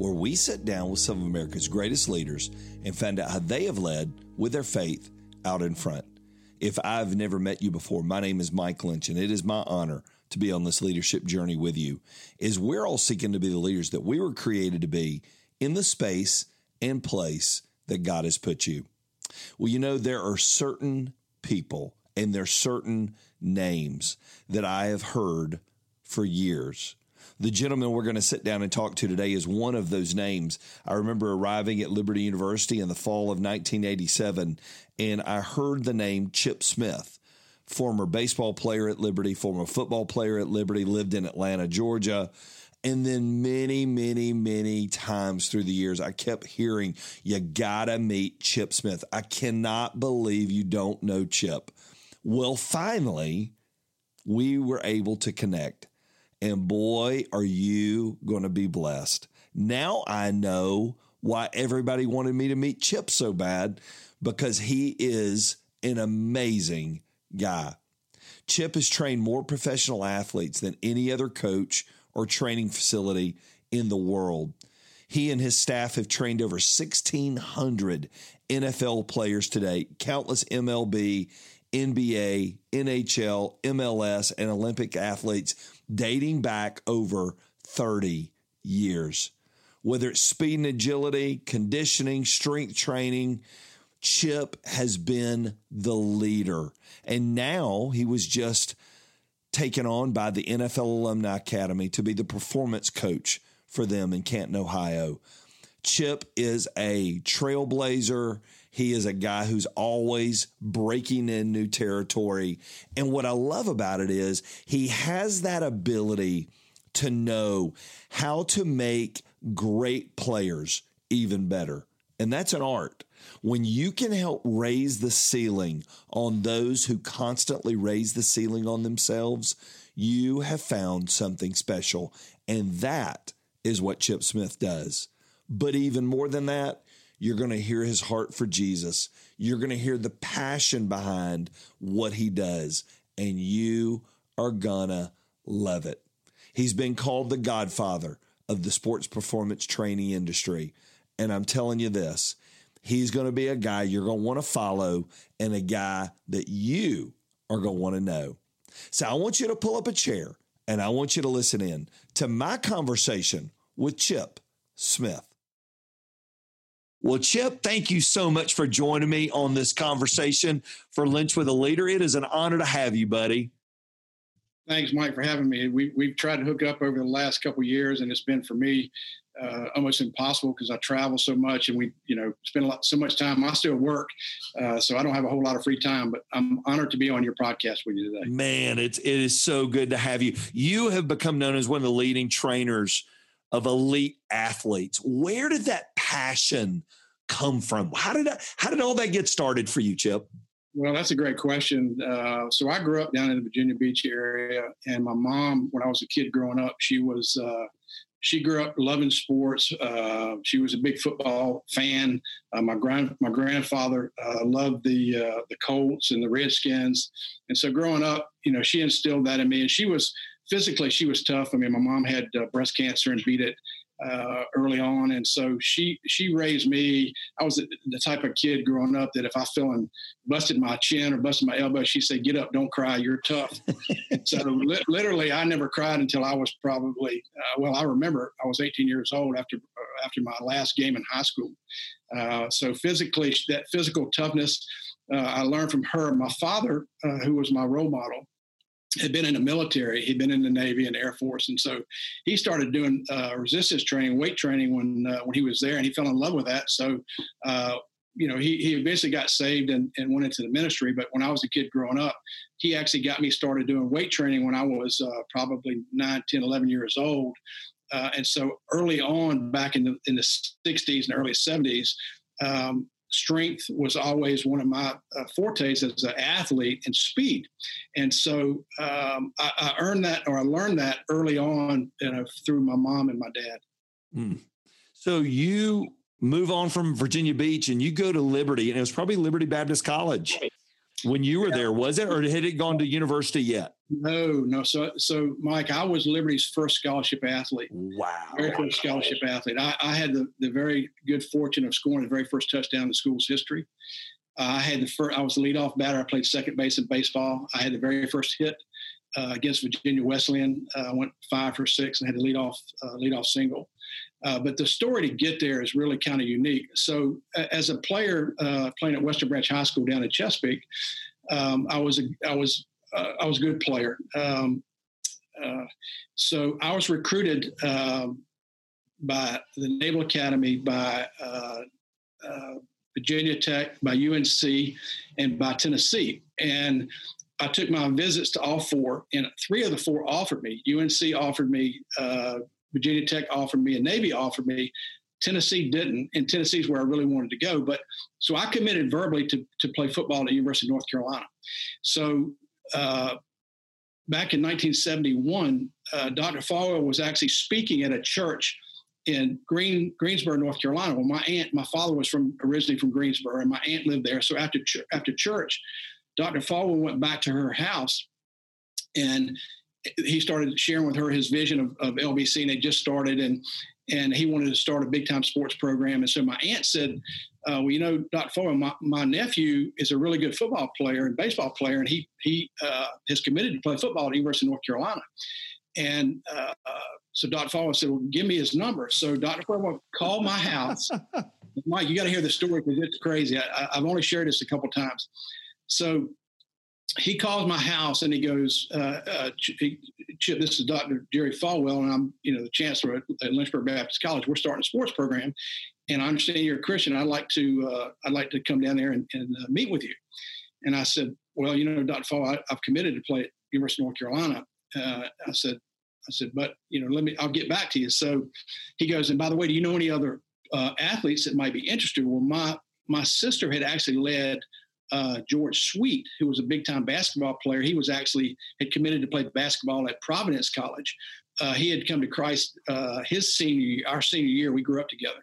where we sit down with some of America's greatest leaders and find out how they have led with their faith out in front. If I've never met you before, my name is Mike Lynch, and it is my honor to be on this leadership journey with you. Is we're all seeking to be the leaders that we were created to be in the space and place that God has put you. Well, you know, there are certain people and there are certain names that I have heard for years the gentleman we're going to sit down and talk to today is one of those names. I remember arriving at Liberty University in the fall of 1987, and I heard the name Chip Smith, former baseball player at Liberty, former football player at Liberty, lived in Atlanta, Georgia. And then many, many, many times through the years, I kept hearing, you gotta meet Chip Smith. I cannot believe you don't know Chip. Well, finally, we were able to connect. And boy, are you going to be blessed. Now I know why everybody wanted me to meet Chip so bad because he is an amazing guy. Chip has trained more professional athletes than any other coach or training facility in the world. He and his staff have trained over 1,600 NFL players today, countless MLB, NBA, NHL, MLS, and Olympic athletes dating back over 30 years. Whether it's speed and agility, conditioning, strength training, Chip has been the leader. And now he was just taken on by the NFL Alumni Academy to be the performance coach for them in Canton, Ohio. Chip is a trailblazer. He is a guy who's always breaking in new territory. And what I love about it is he has that ability to know how to make great players even better. And that's an art. When you can help raise the ceiling on those who constantly raise the ceiling on themselves, you have found something special. And that is what Chip Smith does. But even more than that, you're going to hear his heart for Jesus. You're going to hear the passion behind what he does, and you are going to love it. He's been called the godfather of the sports performance training industry. And I'm telling you this, he's going to be a guy you're going to want to follow and a guy that you are going to want to know. So I want you to pull up a chair and I want you to listen in to my conversation with Chip Smith. Well, Chip, thank you so much for joining me on this conversation for Lynch with a Leader. It is an honor to have you, buddy. Thanks, Mike, for having me. We, we've tried to hook up over the last couple years, and it's been for me uh, almost impossible because I travel so much and we, you know, spend a lot, so much time. I still work, uh, so I don't have a whole lot of free time. But I'm honored to be on your podcast with you today. Man, it's it is so good to have you. You have become known as one of the leading trainers of elite athletes. Where did that passion come from? How did that, how did all that get started for you, Chip? Well, that's a great question. Uh, so I grew up down in the Virginia Beach area, and my mom, when I was a kid growing up, she was uh, she grew up loving sports. Uh, she was a big football fan. Uh, my grand my grandfather uh, loved the uh, the Colts and the Redskins, and so growing up, you know, she instilled that in me. And she was physically she was tough. I mean, my mom had uh, breast cancer and beat it uh, early on, and so she she raised me. I was the type of kid growing up that if I fell and busted my chin or busted my elbow, she said, "Get up, don't cry, you're tough." so li- literally, I never cried until I was probably uh, well. I remember I was 18 years old after uh, after my last game in high school. Uh, so physically, that physical toughness. Uh, I learned from her. My father, who was my role model, had been in the military. He'd been in the Navy and Air Force, and so he started doing uh, resistance training, weight training when uh, when he was there, and he fell in love with that. So, uh, you know, he he eventually got saved and, and went into the ministry. But when I was a kid growing up, he actually got me started doing weight training when I was uh, probably 9, 10, 11 years old. Uh, and so early on, back in the in the 60s and early 70s, um, strength was always one of my uh, fortes as an athlete and speed. And so um, I, I, earned that or I learned that early on you know, through my mom and my dad. Mm. So you move on from Virginia Beach and you go to Liberty, and it was probably Liberty Baptist College when you were yeah. there, was it, or had it gone to university yet? No, no. So, so Mike, I was Liberty's first scholarship athlete. Wow, very first scholarship athlete. I, I had the, the very good fortune of scoring the very first touchdown in the school's history. Uh, I had the first. I was the leadoff batter. I played second base in baseball. I had the very first hit uh, against Virginia Wesleyan. Uh, I went five for six and had a leadoff uh, leadoff single. Uh, but the story to get there is really kind of unique. So, as a player uh, playing at Western Branch High School down in Chesapeake, um, I was a, I was uh, I was a good player. Um, uh, so I was recruited um, by the Naval Academy, by uh, uh, Virginia Tech, by UNC, and by Tennessee. And I took my visits to all four, and three of the four offered me. UNC offered me Virginia Tech offered me, and Navy offered me. Tennessee didn't, and Tennessee is where I really wanted to go. But so I committed verbally to, to play football at the University of North Carolina. So uh, back in 1971, uh, Dr. Falwell was actually speaking at a church in Green Greensboro, North Carolina. Well, my aunt, my father was from originally from Greensboro, and my aunt lived there. So after ch- after church, Dr. Falwell went back to her house, and he started sharing with her his vision of, of LBC, and they just started, and and he wanted to start a big time sports program. And so my aunt said, uh, "Well, you know, Dr. Falwell, my, my nephew is a really good football player and baseball player, and he he uh, has committed to play football at the University of North Carolina." And uh, so Dr. Falwell said, "Well, give me his number." So Dr. Falwell called my house. Mike, you got to hear the story because it's crazy. I, have only shared this a couple times. So he calls my house and he goes, uh, uh, Chip, this is Dr. Jerry Falwell, and I'm, you know, the chancellor at Lynchburg Baptist College. We're starting a sports program, and I understand you're a Christian. I'd like to, uh, I'd like to come down there and, and uh, meet with you. And I said, well, you know, Dr. Falwell, I, have committed to play at University of North Carolina. Uh, I said, I said, but you know, let me, I'll get back to you. So he goes, and by the way, do you know any other uh, athletes that might be interested? Well, my my sister had actually led uh, George Sweet, who was a big time basketball player. He was actually had committed to play basketball at Providence College. Uh, he had come to Christ uh, his senior year, our senior year. We grew up together.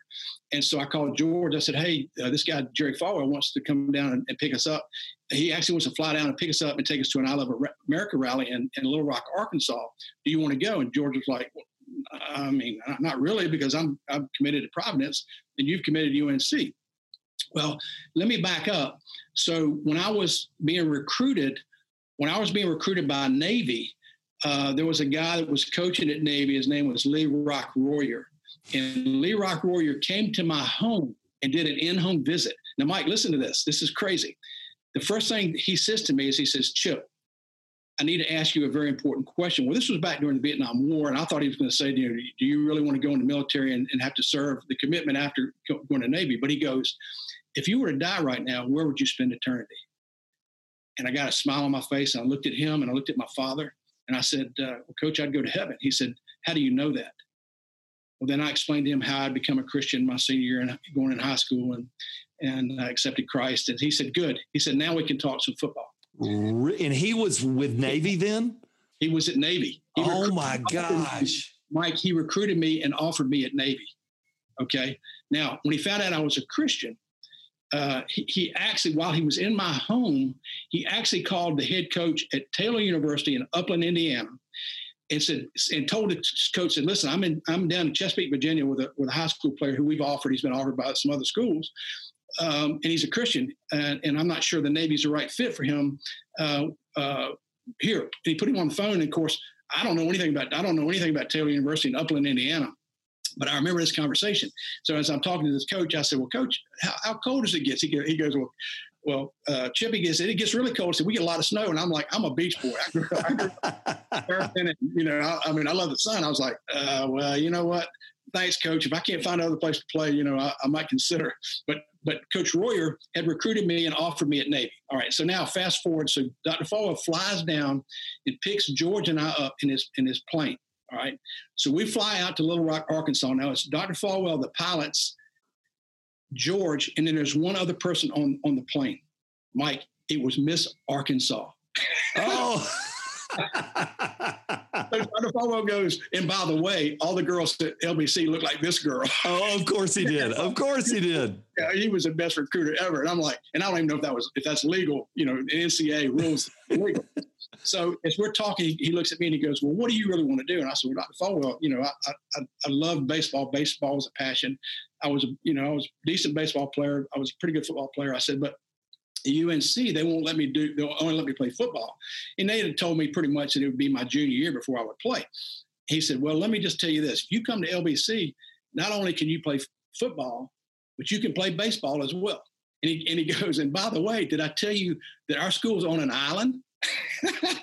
And so I called George. I said, Hey, uh, this guy, Jerry Falwell, wants to come down and, and, pick us up. He actually wants to fly down and pick us up and take us to an I Love America rally in, in Little Rock, Arkansas. Do you want to go? And George was like, well, I mean, not really, because I'm, I'm committed to Providence and you've committed to UNC. Well, let me back up. So when I was being recruited, when I was being recruited by Navy, uh, there was a guy that was coaching at Navy. His name was Lee Rock Royer. And Lee Rock Royer came to my home and did an in home visit. Now, Mike, listen to this. This is crazy. The first thing he says to me is he says, Chip, I need to ask you a very important question. Well, this was back during the Vietnam War, and I thought he was going to say, you know, do you really want to go in the military and, and have to serve the commitment after going to Navy? But he goes, if you were to die right now, where would you spend eternity? And I got a smile on my face. And I looked at him and I looked at my father and I said, uh, well, Coach, I'd go to heaven. He said, How do you know that? Well, then I explained to him how I'd become a Christian my senior year and going in high school and and I accepted Christ. And he said, Good. He said, Now we can talk some football. And he was with Navy then? He was at Navy. He oh my gosh. Mike, he recruited me and offered me at Navy. Okay. Now, when he found out I was a Christian, uh, he, he, actually, while he was in my home, he actually called the head coach at Taylor University in Upland, Indiana, and said and told the coach said, "Listen, I'm in I'm down in Chesapeake, Virginia, with a with a high school player who we've offered. He's been offered by some other schools, um, and he's a Christian, and, and, I'm not sure the Navy's the right fit for him. Uh, uh, here, and he put him on the phone. And of course, I don't know anything about I don't know anything about Taylor University in Upland, Indiana. But I remember this conversation. So as I'm talking to this coach, I said, "Well, coach, how, how cold does it get?" He, he goes, "Well, well, uh, Chippy gets it. It gets really cold. So we get a lot of snow, and I'm like, I'm a beach boy. I grew, I grew, you know, I, I, mean, I love the sun. I was like, uh, well, you know what? Thanks, coach. If I can't find another place to play, you know, I, I might consider. But but Coach Royer had recruited me and offered me at Navy. All right. So now fast forward. So Dr. Falwell flies down and picks George and I up in his in his plane. All right. So we fly out to Little Rock, Arkansas. Now it's Dr. Falwell, the pilot's George, and then there's one other person on on the plane. Mike, it was Miss Arkansas. Oh. Dr. Falwell goes, and by the way, all the girls at LBC look like this girl. Oh, of course he did. Of course he did. Yeah, he was the best recruiter ever. And I'm like, and I don't even know if that was if that's legal, you know, NCAA rules legal. so as we're talking, he looks at me and he goes, Well, what do you really want to do? And I said, Well, Dr. Falwell, you know, I, I, I love baseball. Baseball is a passion. I was, you know, I was a decent baseball player. I was a pretty good football player. I said, but UNC, they won't let me do, they'll only let me play football. And they had told me pretty much that it would be my junior year before I would play. He said, Well, let me just tell you this. If you come to LBC, not only can you play football, but you can play baseball as well. And he, and he goes, And by the way, did I tell you that our school's on an island?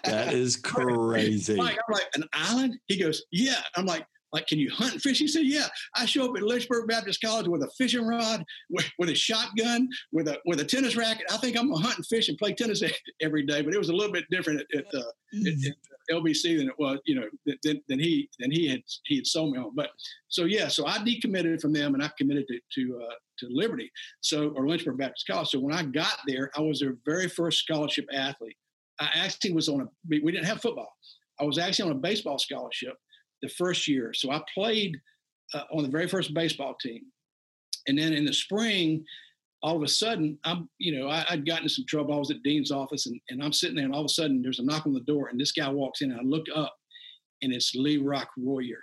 that is crazy. Like, I'm like, An island? He goes, Yeah. I'm like, like, can you hunt and fish? He said, yeah. I show up at Lynchburg Baptist College with a fishing rod, with, with, a shotgun, with a with a tennis racket. I think I'm gonna hunt and fish and play tennis every day. But it was a little bit different at, at, uh, at, at LBC than it was, you know, than, than, he than he had he had sold me on. But so yeah, so I decommitted from them and I committed to to, uh, to Liberty, so or Lynchburg Baptist College. So when I got there, I was their very first scholarship athlete. I actually was on a we didn't have football. I was actually on a baseball scholarship the first year. So I played uh, on the very first baseball team. And then in the spring, all of a sudden, I'm, you know, I, would gotten into some trouble. I was at Dean's office and, and I'm sitting there and all of a sudden there's a knock on the door and this guy walks in and I look up and it's Lee Rock Royer.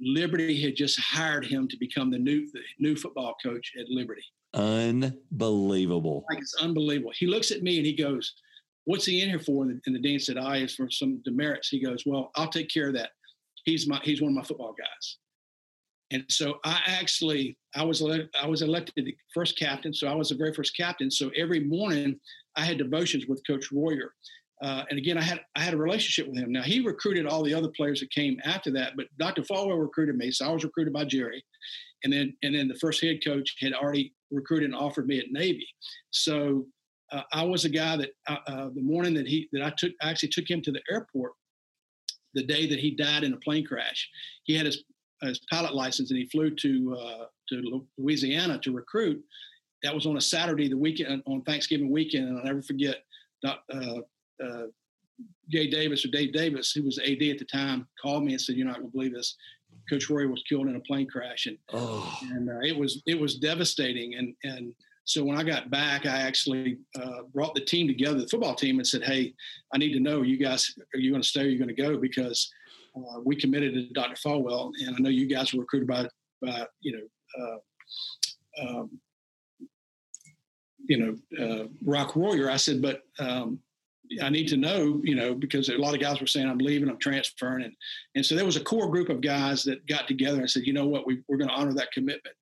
Liberty had just hired him to become the new the new football coach at Liberty. Unbelievable. Like it's unbelievable. He looks at me and he goes, What's he in here for? And the, dean said, I is for some demerits. He goes, Well, I'll take care of that he's my he's one of my football guys. And so I actually I was I was elected the first captain, so I was the very first captain. So every morning I had devotions with Coach Royer. Uh, and again, I had I had a relationship with him. Now he recruited all the other players that came after that, but Dr. Falwell recruited me, so I was recruited by Jerry, and then and then the first head coach had already recruited and offered me at Navy. So uh, I was a guy that uh, uh the morning that he that I took I actually took him to the airport the day that he died in a plane crash. He had his, his pilot license and he flew to uh, to Louisiana to recruit. That was on a Saturday, the weekend on Thanksgiving weekend, and I'll never forget. Uh, uh, Jay Davis or Dave Davis, who was AD at the time, called me and said, "You're not going to believe this. Coach Roy was killed in a plane crash, and oh. and uh, it was it was devastating. And and so when I got back, I actually uh, brought the team together, the football team, and said, "Hey, I need to know you guys are you going to stay? Or are you going to go? Because uh, we committed to Dr. Falwell, and I know you guys were recruited by by you know." Uh, um, you know, uh, Rock Royer. I said, but um, I need to know, you know, because a lot of guys were saying I'm leaving, I'm transferring, and and so there was a core group of guys that got together and said, you know what, we, we're going to honor that commitment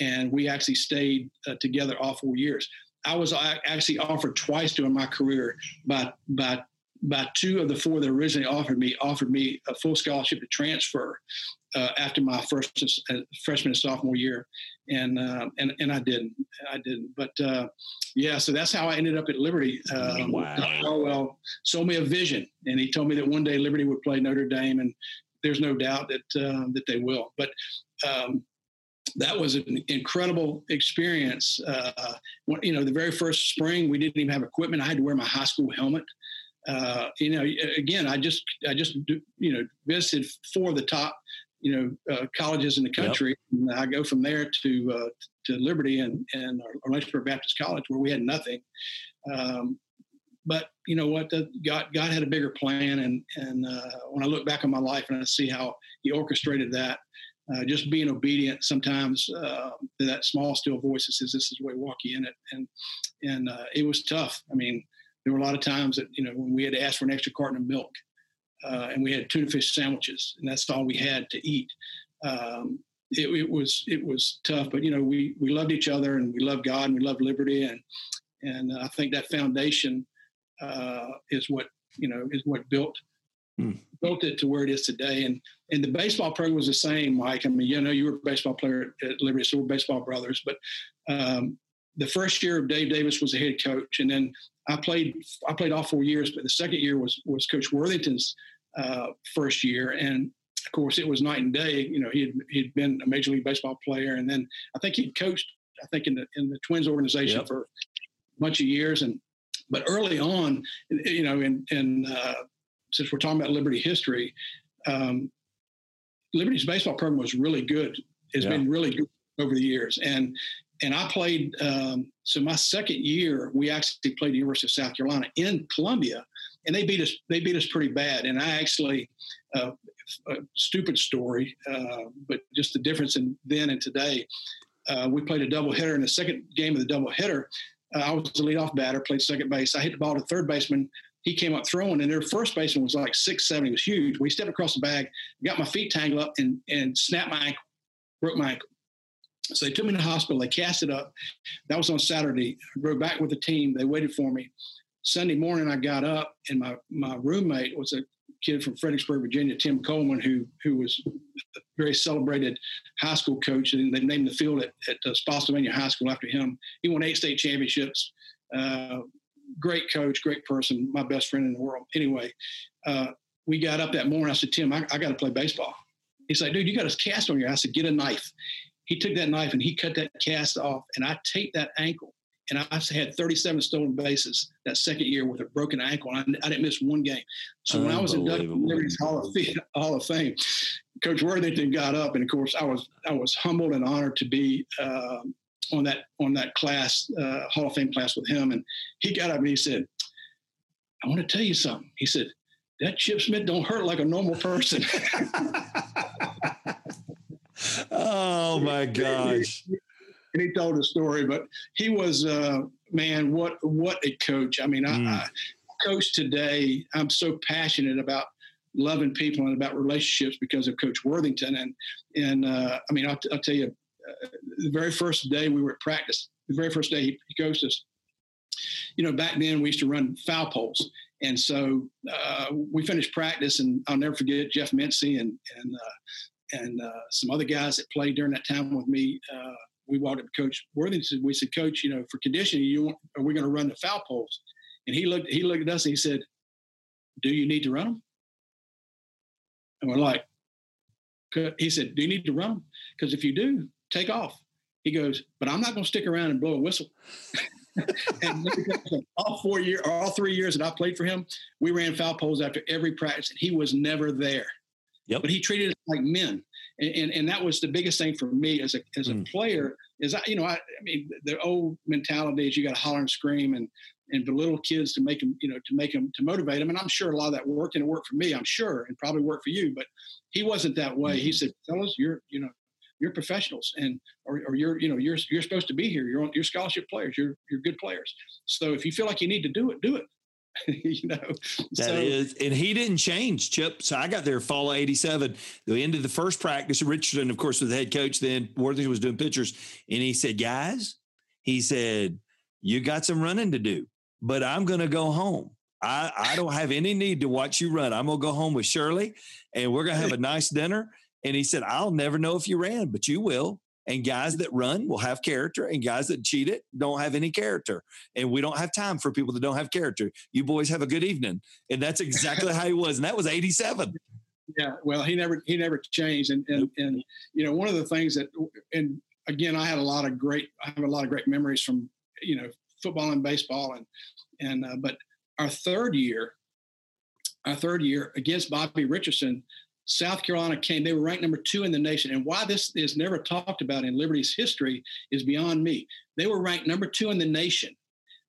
and we actually stayed uh, together all four years. I was actually offered twice during my career by by by two of the four that originally offered me offered me a full scholarship to transfer uh, after my first uh, freshman and sophomore year, and uh, and and I didn't. I didn't. But uh, yeah, so that's how I ended up at Liberty. Um, wow. Well, sold me a vision, and he told me that one day Liberty would play Notre Dame, and there's no doubt that uh, that they will. But um, that was an incredible experience. Uh, you know, the very first spring, we didn't even have equipment. I had to wear my high school helmet. Uh, you know, again, I just, I just, you know, visited four of the top, you know, uh, colleges in the country. Yep. And I go from there to uh, to Liberty and and Lynchburg Baptist College, where we had nothing. Um, but you know what? The, God, God had a bigger plan, and and uh, when I look back on my life and I see how He orchestrated that, uh, just being obedient sometimes uh, to that small still voice that says this is the way walk you in it. And and uh, it was tough. I mean there were a lot of times that you know when we had to ask for an extra carton of milk uh, and we had tuna fish sandwiches and that's all we had to eat. Um, it, it, was it was tough but you know we we loved each other and we loved god and we loved liberty and and i think that foundation uh, is what you know is what built Hmm. built it to where it is today. And and the baseball program was the same, Mike. I mean, you know, you were a baseball player at Liberty, so we're baseball brothers. But um, the first year of Dave Davis was the head coach, and then I played I played all four years. But the second year was was Coach Worthington's uh, first year, and of course it was night and day. You know, he had he'd been a major league baseball player, and then I think he'd coached. I think in the in the Twins organization yep. for a bunch of years, and but early on, you know, in in uh, since we're talking about Liberty history, um, Liberty's baseball program was really good. It's yeah. been really good over the years, and and I played. Um, so my second year, we actually played the University of South Carolina in Columbia, and they beat us. They beat us pretty bad. And I actually, uh, a stupid story, uh, but just the difference in then and today. Uh, we played a doubleheader. In the second game of the doubleheader, uh, I was the leadoff batter, played second base. I hit the ball to third baseman. He came up throwing, and their first baseman was like six seven. He was huge. We stepped across the bag, got my feet tangled up, and and snapped my ankle, broke my ankle. So they took me to the hospital. They cast it up. That was on Saturday. I rode back with the team. They waited for me. Sunday morning, I got up, and my my roommate was a kid from Fredericksburg, Virginia, Tim Coleman, who who was a very celebrated high school coach, and they named the field at, at uh, Spotsylvania High School after him. He won eight state championships. Uh, great coach, great person, my best friend in the world. Anyway, uh, we got up that morning. I said, Tim, I, I got to play baseball. He's like, dude, you got a cast on your. I said, get a knife. He took that knife and he cut that cast off, and I taped that ankle. And I had 37 stolen bases that second year with a broken ankle. And I, I didn't miss one game. So when I was inducted in Liberty's Hall of, Fame, Hall of Fame, Coach Worthington got up, and of course, I was I was humbled and honored to be uh, on that on that class uh, Hall of Fame class with him. And he got up and he said, "I want to tell you something." He said, "That Chip Smith don't hurt like a normal person." oh my gosh. And he told a story, but he was, uh, man, what what a coach. I mean, mm. I, I coach today. I'm so passionate about loving people and about relationships because of Coach Worthington. And and uh, I mean, I'll, t- I'll tell you, the very first day we were at practice, the very first day he, he coached us. You know, back then we used to run foul poles, and so uh, we finished practice, and I'll never forget Jeff Mincy and and uh, and uh, some other guys that played during that time with me. Uh, we walked up to Coach Worthington. We said, Coach, you know, for conditioning, you want, are we going to run the foul poles? And he looked he looked at us and he said, "Do you need to run them?" And we're like, he said, "Do you need to run them? Because if you do, take off." He goes, "But I'm not going to stick around and blow a whistle." and all four years, or all three years that I played for him, we ran foul poles after every practice, and he was never there. Yep. But he treated us like men. And, and, and, that was the biggest thing for me as a, as a mm. player is I, you know, I, I mean, the old mentality is you got to holler and scream and, and belittle kids to make them, you know, to make them, to motivate them. And I'm sure a lot of that worked and it worked for me, I'm sure, and probably worked for you, but he wasn't that way. Mm-hmm. He said, fellas, you're, you know, you're professionals and, or, or you're, you know, you're, you're supposed to be here. You're on, you're scholarship players. You're, you're good players. So if you feel like you need to do it, do it. you know that so, is, and he didn't change chip so i got there fall of 87 the end of the first practice richardson of course was the head coach then worthington was doing pitchers and he said guys he said you got some running to do but i'm going to go home I, I don't have any need to watch you run. I'm gonna go home with Shirley and we're gonna have a nice dinner. And he said, I'll never know if you ran, but you will. And guys that run will have character, and guys that cheat it don't have any character. And we don't have time for people that don't have character. You boys have a good evening. And that's exactly how he was. And that was 87. Yeah, well, he never he never changed. And and, and you know, one of the things that and again, I had a lot of great I have a lot of great memories from, you know, football and baseball and and uh, but our third year, our third year against Bobby Richardson, South Carolina came, they were ranked number two in the nation. And why this is never talked about in Liberty's history is beyond me. They were ranked number two in the nation.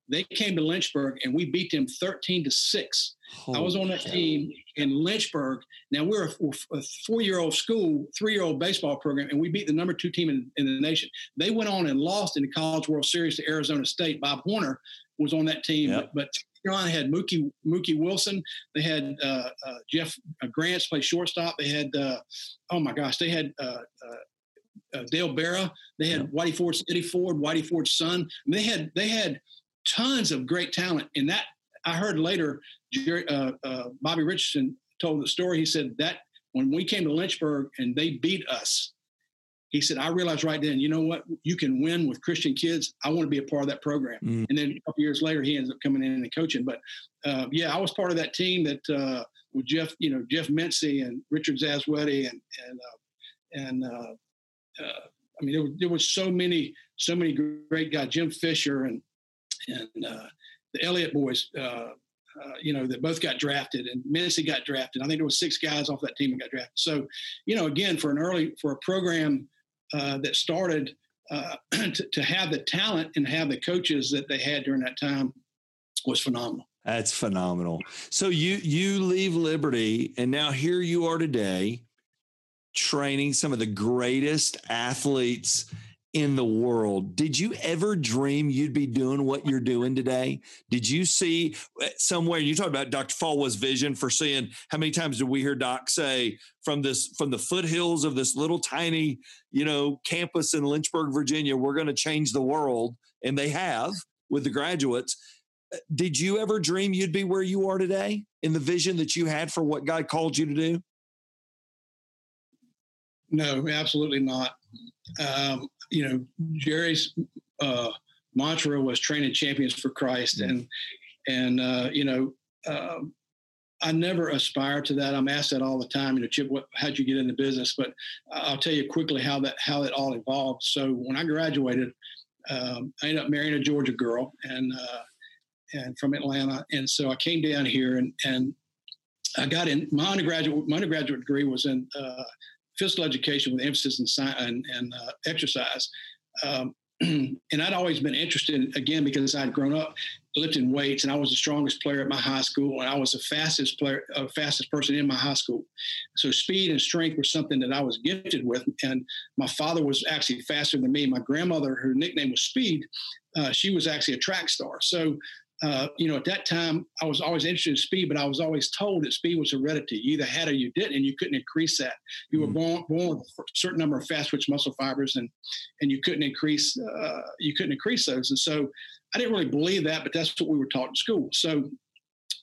They came to Lynchburg and we beat them 13 to 6. Holy I was on that God. team in Lynchburg. Now we're a, a four year old school, three year old baseball program, and we beat the number two team in, in, the nation. They went on and lost in the College World Series to Arizona State. Bob Horner was on that team, yep. but, but Carolina had Mookie Mookie Wilson. They had uh, uh, Jeff uh, Grantz play shortstop. They had uh, oh my gosh, they had uh, uh, Dale Barra. They had yeah. Whitey Ford, Eddie Ford, Whitey Ford's son. They had they had tons of great talent. And that I heard later, Jerry, Bobby Richardson told the story. He said that when we came to Lynchburg and they beat us, he said, I realized right then, you know what? You can win with Christian kids. I want to be a part of that program. Mm. And then a couple years later, he ends up coming in and coaching. But uh, yeah, I was part of that team that uh, with Jeff, you know, Jeff Mincy and Richard Zazwetti and and uh, and uh, uh, I mean, there, was, there was so many so many great guys, Jim Fisher and and uh, the Elliott boys. Uh, uh, you know, that both got drafted, and Mincy got drafted. I think there was six guys off that team that got drafted. So, you know, again, for an early for a program uh, that started uh, to, to have the talent and have the coaches that they had during that time was phenomenal. That's phenomenal. So you you leave Liberty, and now here you are today, training some of the greatest athletes in the world. Did you ever dream you'd be doing what you're doing today? Did you see uh, somewhere you talked about Dr. Falwell's vision for seeing how many times did we hear Doc say from this from the foothills of this little tiny, you know, campus in Lynchburg, Virginia, we're going to change the world and they have with the graduates did you ever dream you'd be where you are today in the vision that you had for what God called you to do? No, absolutely not. Um, you know, Jerry's uh, mantra was training champions for Christ, and and uh, you know, uh, I never aspire to that. I'm asked that all the time. You know, Chip, what, how'd you get into business? But I'll tell you quickly how that how it all evolved. So when I graduated, um, I ended up marrying a Georgia girl, and uh, and from Atlanta. And so I came down here and, and I got in my undergraduate, my undergraduate degree was in uh, physical education with emphasis in science and, and uh, exercise. Um, and I'd always been interested again because I'd grown up lifting weights and I was the strongest player at my high school and I was the fastest player, uh, fastest person in my high school. So speed and strength were something that I was gifted with. And my father was actually faster than me. My grandmother, her nickname was Speed. Uh, she was actually a track star. So uh, you know, at that time, I was always interested in speed, but I was always told that speed was heredity. You either had or you didn't, and you couldn't increase that. You mm-hmm. were born, born with a certain number of fast twitch muscle fibers, and and you couldn't increase uh, you couldn't increase those. And so, I didn't really believe that, but that's what we were taught in school. So.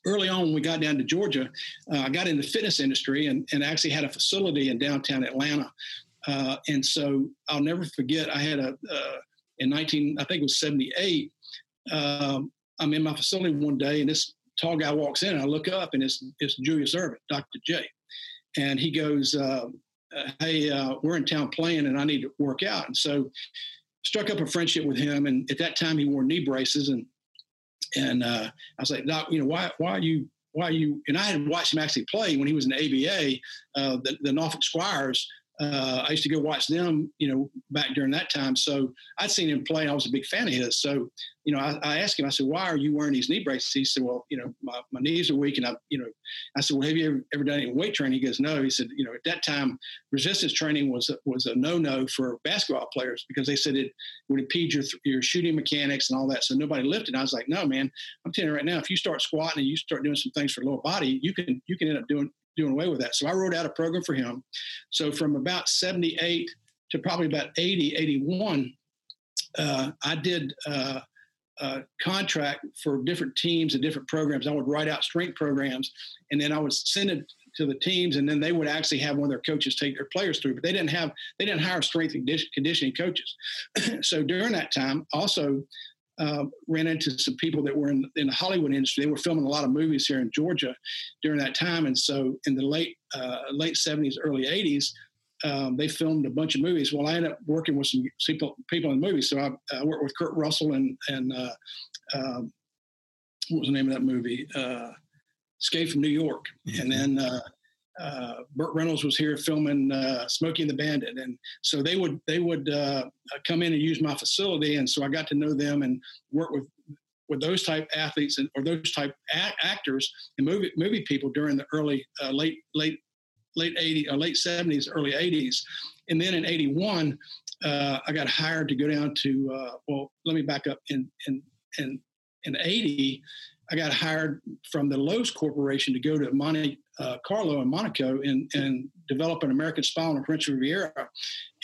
Early on, when we got down to Georgia, uh, I got in the fitness industry and, and actually had a facility in downtown Atlanta. Uh, and so I'll never forget, I had a, uh, in 19, I think it was 78, um, I'm in my facility one day and this tall guy walks in and I look up and it's, it's Julius Erving, Dr. J. And he goes, uh, uh, Hey, uh, we're in town playing and I need to work out. And so struck up a friendship with him. And at that time he wore knee braces and, and uh, I was like, Doc, you know, why, why are you, why are you, and I had watched him actually play when he was in the ABA, uh, the, the Norfolk Squires uh, I used to go watch them, you know, back during that time. So I'd seen him play. I was a big fan of his. So, you know, I, I, asked him, I said, why are you wearing these knee braces? He said, well, you know, my, my knees are weak. And I, you know, I said, well, have you ever, ever done any weight training? He goes, no. He said, you know, at that time, resistance training was, was a no-no for basketball players because they said it would impede your, your shooting mechanics and all that. So nobody lifted. I was like, no, man, I'm telling you right now, if you start squatting and you start doing some things for lower body, you can, you can end up doing, doing away with that. So I wrote out a program for him. So from about 78 to probably about 80, 81, uh, I did uh, a contract for different teams and different programs. I would write out strength programs and then I would send it to the teams and then they would actually have one of their coaches take their players through but they didn't have they didn't hire strength and conditioning coaches so during that time also uh, ran into some people that were in, in the Hollywood industry. They were filming a lot of movies here in Georgia during that time, and so in the late uh, late seventies, early eighties, um, they filmed a bunch of movies. Well, I ended up working with some people people in movies. So I, I worked with Kurt Russell and and uh, um, what was the name of that movie? Uh, Escape from New York, and then uh, uh, Burt Reynolds was here filming uh, Smokey and the Bandit, and so they would they would uh, come in and use my facility, and so I got to know them and work with with those type athletes and or those type a- actors and movie movie people during the early uh, late late late 80s or uh, late 70s early 80s and then in 81 uh, i got hired to go down to well let me back up. In in in in 80 I got hired from the Loews Corporation to go to Monte uh, Carlo in Monaco and, and develop an American style on the French Riviera.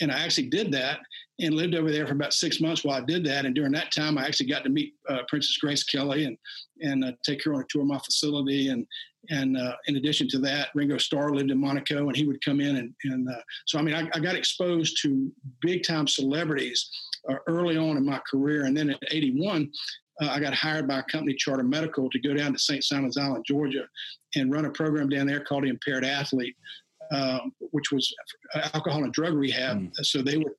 And I actually did that and lived over there for about six months while I did that. And during that time, I actually got to meet uh, Princess Grace Kelly and and uh, take her on a tour of my facility. And and uh, in addition to that, Ringo Starr lived in Monaco, and he would come in and and uh, so I mean, I, I, got exposed to big time celebrities uh, early on in my career. And then at 81, uh, I got hired by a company, Charter Medical, to go down to St. Simons Island, Georgia, and run a program down there called the Impaired Athlete, um, which was alcohol and drug rehab. Mm. So they would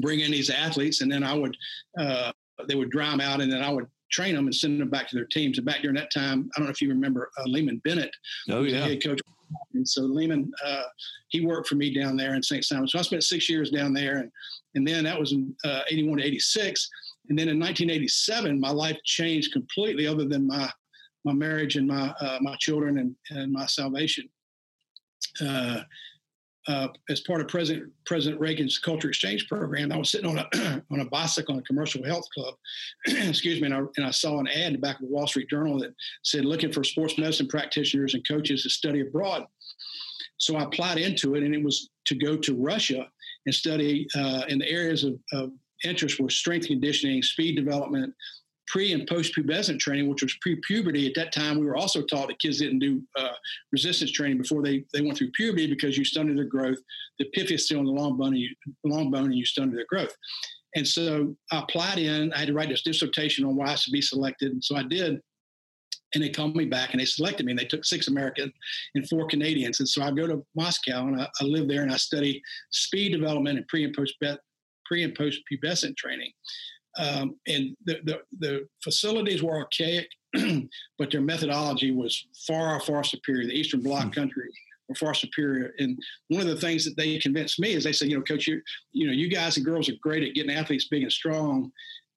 bring in these athletes, and then I would uh, they would dry them out, and then I would train them and send them back to their teams. And back during that time, I don't know if you remember uh, Leeman Bennett. Oh yeah, head coach. And so Leeman, uh, he worked for me down there in St. Simon. So I spent six years down there, and and then that was in uh, 81 to 86. And then in 1987, my life changed completely, other than my my marriage and my uh, my children and, and my salvation. Uh, uh, as part of President President Reagan's Culture Exchange Program, I was sitting on a on a bicycle in a commercial health club, excuse me, and I, and I saw an ad in the back of the Wall Street Journal that said looking for sports medicine practitioners and coaches to study abroad. So I applied into it, and it was to go to Russia and study uh, in the areas of, of interest were strength conditioning, speed development, pre and post pubescent training, which was pre puberty. At that time, we were also taught that kids didn't do uh, resistance training before they, they went through puberty because you stunted their growth. The epiphysis is still in the long bone, and you, long bone, and you stunted their growth. And so I applied in. I had to write this dissertation on why I should be selected, and so I did. And they called me back and they selected me. And they took six Americans and four Canadians. And so I go to Moscow and I, I live there and I study speed development and pre and post pre and post pubescent training. Um, and the, the, the, facilities were archaic, but their methodology was far, far superior. The Eastern Bloc mm-hmm. countries were far superior. And one of the things that they convinced me is they said, you know, coach, you, you know, you guys and girls are great at getting athletes big and strong,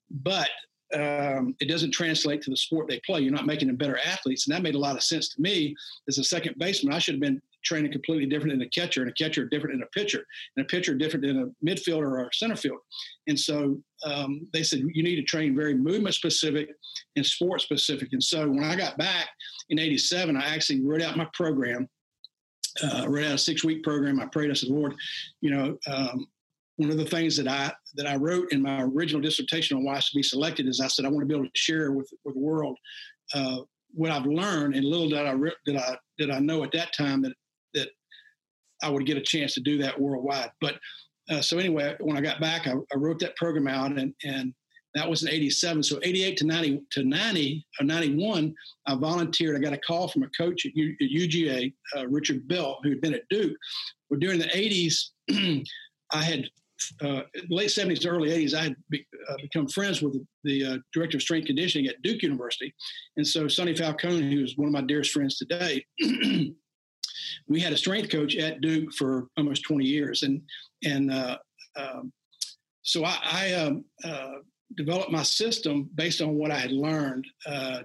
but um, it doesn't translate to the sport they play. You're not making them better athletes. And that made a lot of sense to me as a second baseman. I should have been training completely different than a catcher, and a catcher different than a pitcher, and a pitcher different than a midfielder or a center field. And so um, they said you need to train very movement specific and sport specific. And so when I got back in '87, I actually wrote out my program. Uh, wrote out a six week program. I prayed. I said, Lord, you know, um, one of the things that I that I wrote in my original dissertation on why I should be selected is I said I want to be able to share with with the world uh, what I've learned and little that I that I that I know at that time that that I would get a chance to do that worldwide. But uh, so anyway, when I got back, I, I, wrote that program out, and and that was in '87. So '88 to '90 to '90 or '91, I volunteered. I got a call from a coach at, U, at UGA, uh, Richard Bell, who had been at Duke. Well, during the '80s, I had uh, late 70s to early 80s, I had be, uh, become friends with the, uh, director of strength conditioning at Duke University. And so Sonny Falcone, who's one of my dearest friends today, we had a strength coach at Duke for almost 20 years, and and uh, um, so I, I um, uh, developed my system based on what I had learned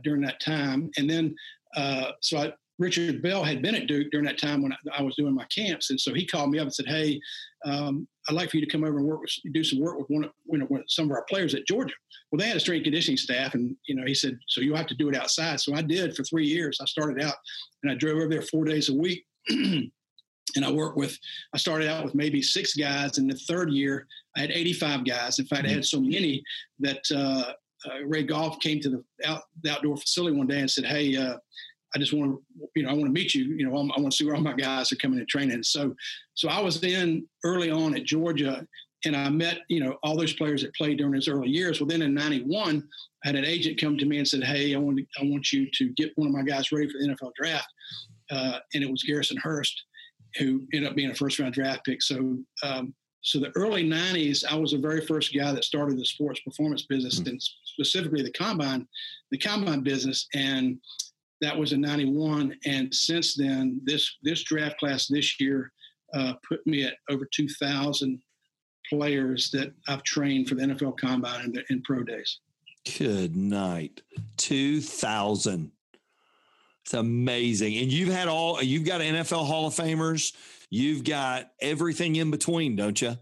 during that time, and then so I, Richard Bell had been at Duke during that time when I, I, was doing my camps, and so he called me up and said, "Hey, um, I'd like for you to come over and work with, do some work with one of, you know, some of our players at Georgia." Well, they had a strength conditioning staff, and you know, he said, "So you have to do it outside." So I did for three years. I started out, and I drove over there four days a week and I worked with, I started out with maybe six guys. In the third year, I had 85 guys. In fact, mm-hmm. I had so many that uh, uh, Ray Goff came to the, out, the, outdoor facility one day and said, Hey, uh, I just want to, you know, I want to meet you. You know, I'm, i want to see where all my guys are coming and training. So, so I was in early on at Georgia, and I met, you know, all those players that played during his early years. Well, then in '91, I had an agent come to me and said, "Hey, I want to, I want you to get one of my guys ready for the NFL draft." uh, and it was Garrison Hearst, who ended up being a first round draft pick. So, um, so the early '90s, I was the very first guy that started the sports performance business, mm-hmm. and specifically the combine, the combine business, and that was in '91. And since then, this this draft class this year uh, put me at over 2,000 players that I've trained for the NFL Combine and, in pro days. Good night, 2,000. It's amazing. And you've had all, you've got NFL Hall of Famers. You've got everything in between, don't you?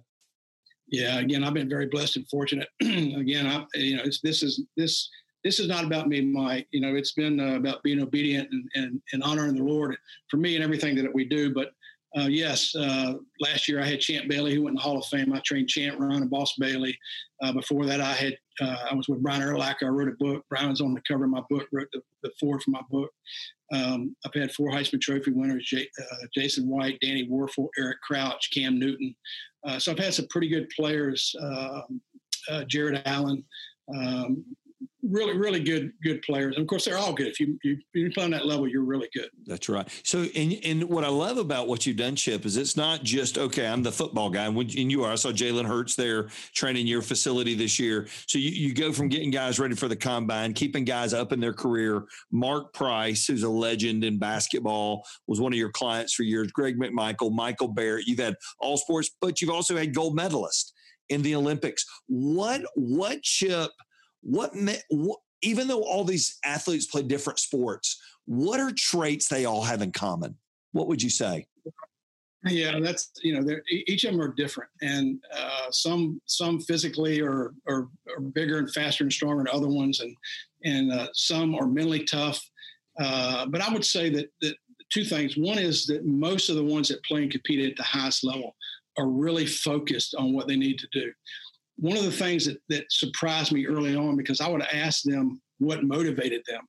Yeah. Again, I've been very blessed and fortunate. again, I, you know, this is, this, this is not about me, Mike. You know, it's been uh, about being obedient and, and, and honoring the Lord for me and everything that we do. But uh, yes, uh, last year I had Champ Bailey, who went in the Hall of Fame. I trained Champ, Ron, and Boss Bailey. Uh, before that, I had uh, I was with Brian Urlacher. I wrote a book. Brian was on the cover of my book, wrote the, the foreword for my book. Um, I've had four Heisman Trophy winners: J, uh, Jason White, Danny Wuerffel, Eric Crouch, Cam Newton. So I've had some pretty good players. Um, Jared Allen. Um, really, really good, good players. And of course, they're all good. If you, you, you play on that level, you're really good. That's right. So, and, and what I love about what you've done, Chip, is it's not just, okay, I'm the football guy. And, and you are. I saw Jalen Hurts there training your facility this year. So you, you go from getting guys ready for the combine, keeping guys up in their career. Mark Price, who's a legend in basketball, was one of your clients for years. Greg McMichael, Michael Barrett. You've had all sports, but you've also had gold medalists in the Olympics. What, what Chip – what, what even though all these athletes play different sports, what are traits they all have in common? What would you say? Yeah, that's you know, each of them are different, and uh, some some physically are, are, are bigger and faster and stronger than other ones, and and uh, some are mentally tough. Uh, but I would say that that two things. One is that most of the ones that play and compete at the highest level are really focused on what they need to do one of the things that, that surprised me early on because I would ask them what motivated them.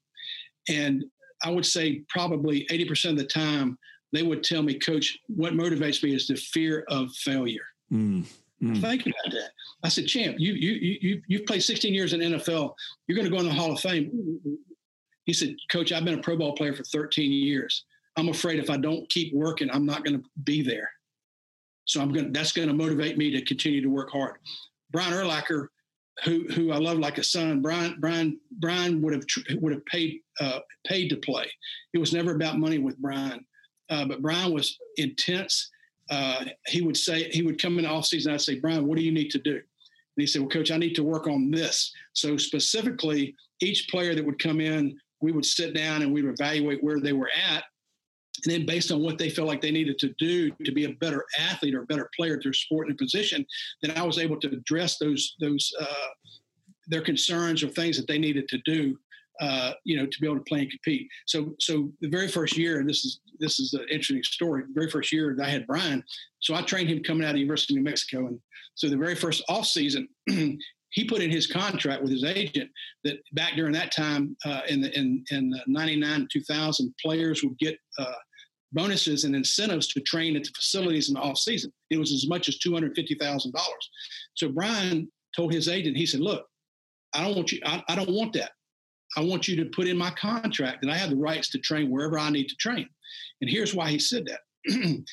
And I would say probably 80% of the time they would tell me, Coach, what motivates me is the fear of failure. Mm. Mm. Think about that. I said, Champ, you you you you've played 16 years in NFL. You're going to go in the Hall of Fame. He said, Coach, I've been a Pro Bowl player for 13 years. I'm afraid if I don't keep working, I'm not going to be there. So I'm going. That's going to motivate me to continue to work hard. Brian Urlacher, who who I love like a son. Brian Brian Brian would have would have paid uh, paid to play. It was never about money with Brian, uh, but Brian was intense. Uh, he would say he would come in off season. I'd say, Brian, what do you need to do? And he said, Well, coach, I need to work on this. So specifically, each player that would come in, we would sit down and we would evaluate where they were at and then based on what they felt like they needed to do to be a better athlete or a better player at their sport and position, then I was able to address those those uh, their concerns or things that they needed to do, uh, you know, to be able to play and compete. So so the very first year, and this is this is an interesting story. The very first year I had Brian, so I trained him coming out of the University of New Mexico, and so the very first off season. he put in his contract with his agent that back during that time uh, in the, in in 99 2000 players would get uh, bonuses and incentives to train at the facilities in the off season. It was as much as two hundred fifty thousand dollars. So Brian told his agent, he said, "Look, I don't want you. I, I don't want that. I want you to put in my contract that I have the rights to train wherever I need to train." And here's why he said that.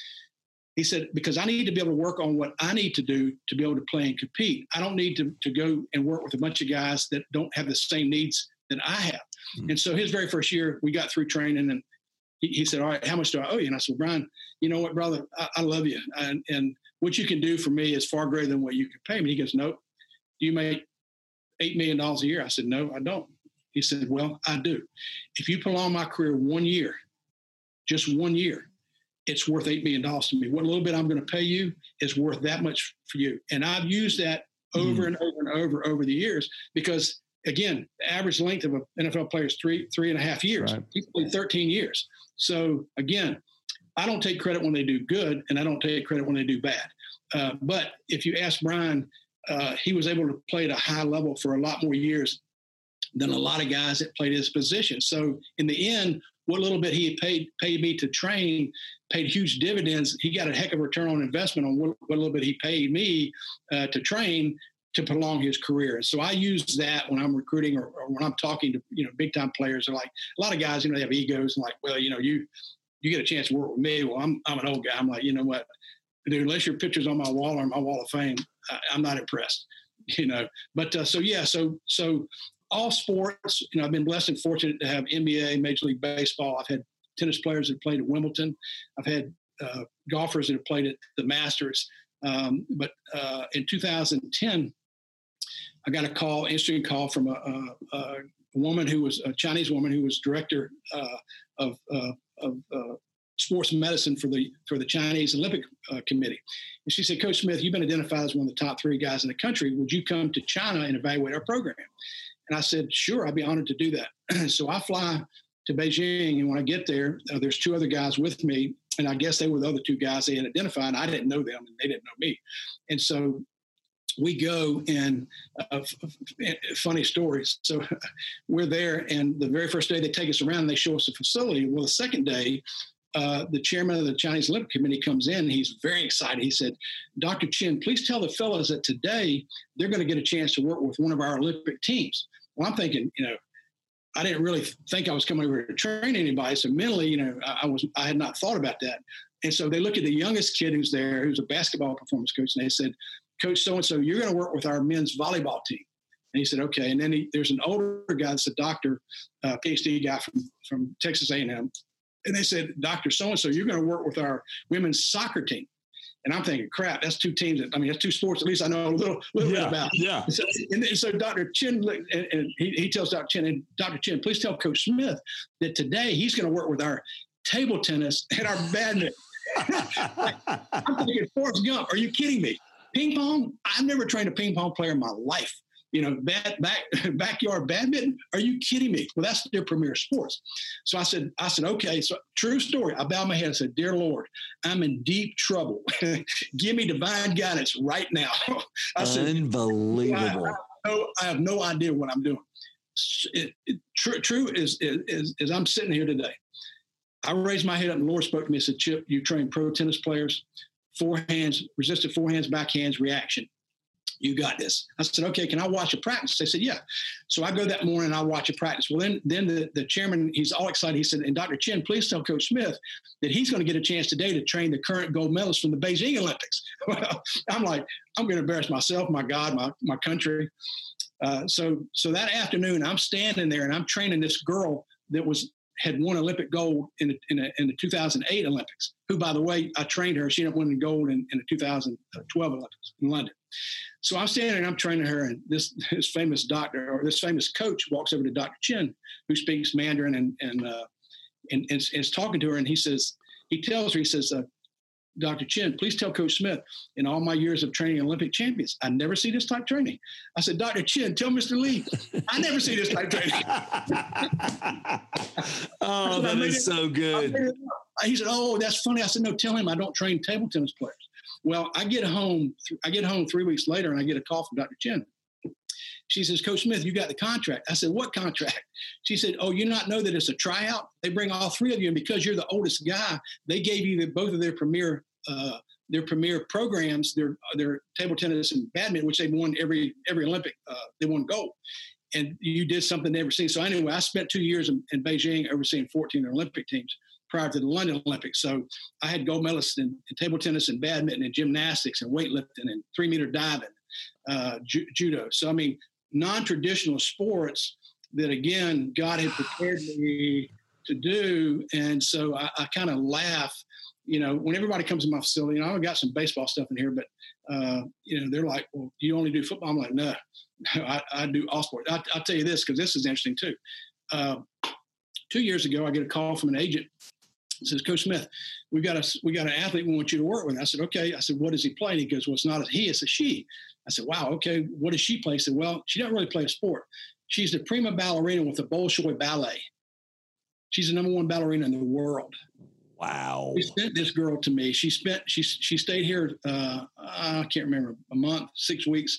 he said, because I need to be able to work on what I need to do to be able to play and compete. I don't need to, to go and work with a bunch of guys that don't have the same needs that I have. Mm-hmm. And so his very first year, we got through training and he, he, said, All right, how much do I owe you? And I said, Brian, you know what, brother, I, I love you. And, and, what you can do for me is far greater than what you can pay me. He goes, Nope. Do you make $8 million a year? I said, No, I don't. He said, Well, I do. If you prolong my career one year, just one year, it's worth $8 million to me. What little bit I'm going to pay you is worth that much for you. And I've used that over mm. and over and over over the years because again, the average length of an NFL player is three, three and a half years. Right. He played 13 years. So again, I don't take credit when they do good, and I don't take credit when they do bad. Uh, but if you ask Brian, uh, he was able to play at a high level for a lot more years than a lot of guys that played his position. So in the end, what little bit he paid paid me to train paid huge dividends. He got a heck of a return on investment on what, what little bit he paid me uh, to train to prolong his career. So I use that when I'm recruiting or, or, when I'm talking to you know big time players. They're like a lot of guys, you know, they have egos and like, well, you know, you you get a chance to work with me. Well, I'm I'm an old guy. I'm like, you know what, dude, unless your picture's on my wall or my wall of fame, I, am not impressed. You know, but uh, so yeah, so so all sports. You know, I've been blessed and fortunate to have NBA, Major League Baseball. I've had tennis players that played at Wimbledon. I've had uh, golfers that have played at the Masters. Um, but uh, in 2010, I got a call, interesting call from a, a, a, woman who was a Chinese woman who was director uh, of, uh, of uh, sports medicine for the for the Chinese Olympic uh, Committee. And she said, Coach Smith, you've been identified as one of the top three guys in the country. Would you come to China and evaluate our program? And I said, sure, I'd be honored to do that. so I fly to Beijing, and when I get there, uh, there's two other guys with me, and I guess they were the other two guys they had identified. I didn't know them, and they didn't know me. And so we go and uh, funny stories. So we're there, and the very first day they take us around, and they show us the facility. Well, the second day, uh, the chairman of the Chinese Olympic Committee comes in. He's very excited. He said, Dr. Chin, please tell the fellows that today they're going to get a chance to work with one of our Olympic teams. Well, I'm thinking, you know, I didn't really think I was coming over to train anybody. So mentally, you know, I, I was I had not thought about that. And so they look at the youngest kid who's there, who's a basketball performance coach, and they said, Coach so and so, you're going to work with our men's volleyball team. And he said, okay. And then he, there's an older guy that's a doctor, uh, PhD guy from, from Texas A&M. And they said, Dr. So-and-so, you're going to work with our women's soccer team. And I'm thinking, crap, that's two teams. That, I mean, that's two sports. At least I know a little, little yeah, bit about. Yeah. So, and so Dr. Chin, and, and he, he tells Dr. Chin, and Dr. Chin, please tell Coach Smith that today he's going to work with our table tennis and our badminton. I'm thinking, Forrest Gump, are you kidding me? Ping pong? I've never trained a ping pong player in my life you know, back, back, backyard badminton. Are you kidding me? Well, that's their premier sports. So I said, I said, okay. So true story. I bowed my head and said, Dear Lord, I'm in deep trouble. Give me divine guidance right now. I said, Unbelievable. I, I, I, have no idea what I'm doing. It, it, true, true is, is, is I'm sitting here today. I raised my head up and the Lord spoke to me and said, Chip, you train pro tennis players, forehands, resisted forehands, backhands, reaction you got this. I said, okay, can I watch a practice? They said, yeah. So I go that morning, I watch a practice. Well, then, then the, the chairman, he's all excited. He said, and Dr. Chin, please tell Coach Smith that he's going to get a chance today to train the current gold medalists from the Beijing Olympics. Well, I'm like, I'm going to embarrass myself, my God, my, my country. Uh, so, so that afternoon, I'm standing there and I'm training this girl that was had won Olympic gold in the, in, in the 2008 Olympics. Who, by the way, I trained her. She ended up winning gold in, in the 2012 Olympics in London. So I'm standing and I'm training her, and this this famous doctor or this famous coach walks over to Dr. Chin, who speaks Mandarin and and uh, and, and, is talking to her, and he says he tells her he says. Uh, Dr. Chin, please tell Coach Smith, in all my years of training Olympic champions, I never see this type training. I said, Dr. Chin, tell Mr. Lee, I never see this type training. oh, that is so good. He said, Oh, that's funny. I said, No, tell him I don't train table tennis players. Well, I get home. I get home three weeks later, and I get a call from Dr. Chin. She says, Coach Smith, you got the contract. I said, What contract? She said, Oh, you not know that it's a tryout? They bring all three of you, and because you're the oldest guy, they gave you the, both of their premier uh, their premier programs, their their table tennis and badminton, which they won every every Olympic. Uh, they won gold, and you did something they never seen. So anyway, I spent two years in, in Beijing overseeing 14 Olympic teams prior to the London Olympics. So I had gold medalists in, in table tennis and badminton and gymnastics and weightlifting and three meter diving, uh, ju- judo. So, I mean, non traditional sports that, again, God had prepared me to do. And so I, I kind of laugh. You know, when everybody comes to my facility, you know, I've got some baseball stuff in here, but uh, you know, they're like, "Well, you only do football." I'm like, "No, I, I do all sports." I, will tell you this because this is interesting too. Uh, two years ago, I get a call from an agent says, Coach Smith, we got a we got an athlete we want you to work with. I said, okay. I said, what does he play? And he goes, well, it's not a he, it's a she. I said, wow, okay. What does she play? He said, well, she doesn't really play a sport. She's the prima ballerina with the Bolshoi Ballet. She's the number one ballerina in the world. Wow. She sent this girl to me. She spent she she stayed here. Uh, I can't remember a month, six weeks,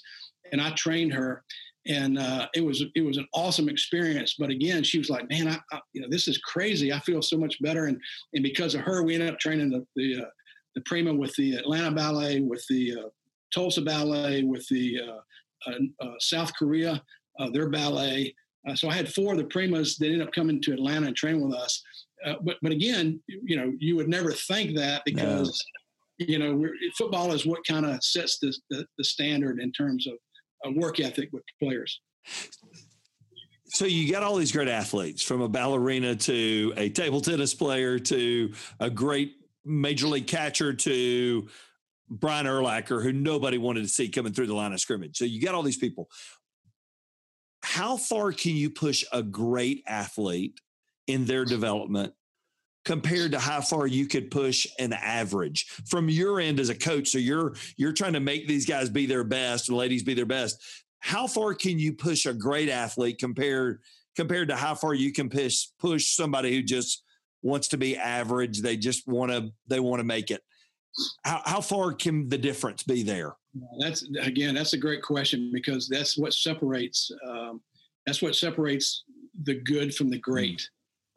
and I trained her and uh, it was it was an awesome experience. But again, she was like, "Man, I, I, you know this is crazy. I feel so much better." And and because of her, we ended up training the the, uh, the prima with the Atlanta Ballet, with the uh, Tulsa Ballet, with the uh, uh, uh, South Korea their ballet. so I had four of the primas that ended up coming to Atlanta and training with us. but but again, you know, you would never think that because. No. You know, football is what kind of sets the, the, the standard in terms of a work ethic with players. So you got all these great athletes from a ballerina to a table tennis player to a great major league catcher to Brian Urlacher, who nobody wanted to see coming through the line of scrimmage. So you got all these people. How far can you push a great athlete in their development compared to how far you could push an average from your end as a coach so you're you're trying to make these guys be their best ladies be their best how far can you push a great athlete compared compared to how far you can push push somebody who just wants to be average they just want to they want to make it how, how far can the difference be there that's again that's a great question because that's what separates um, that's what separates the good from the great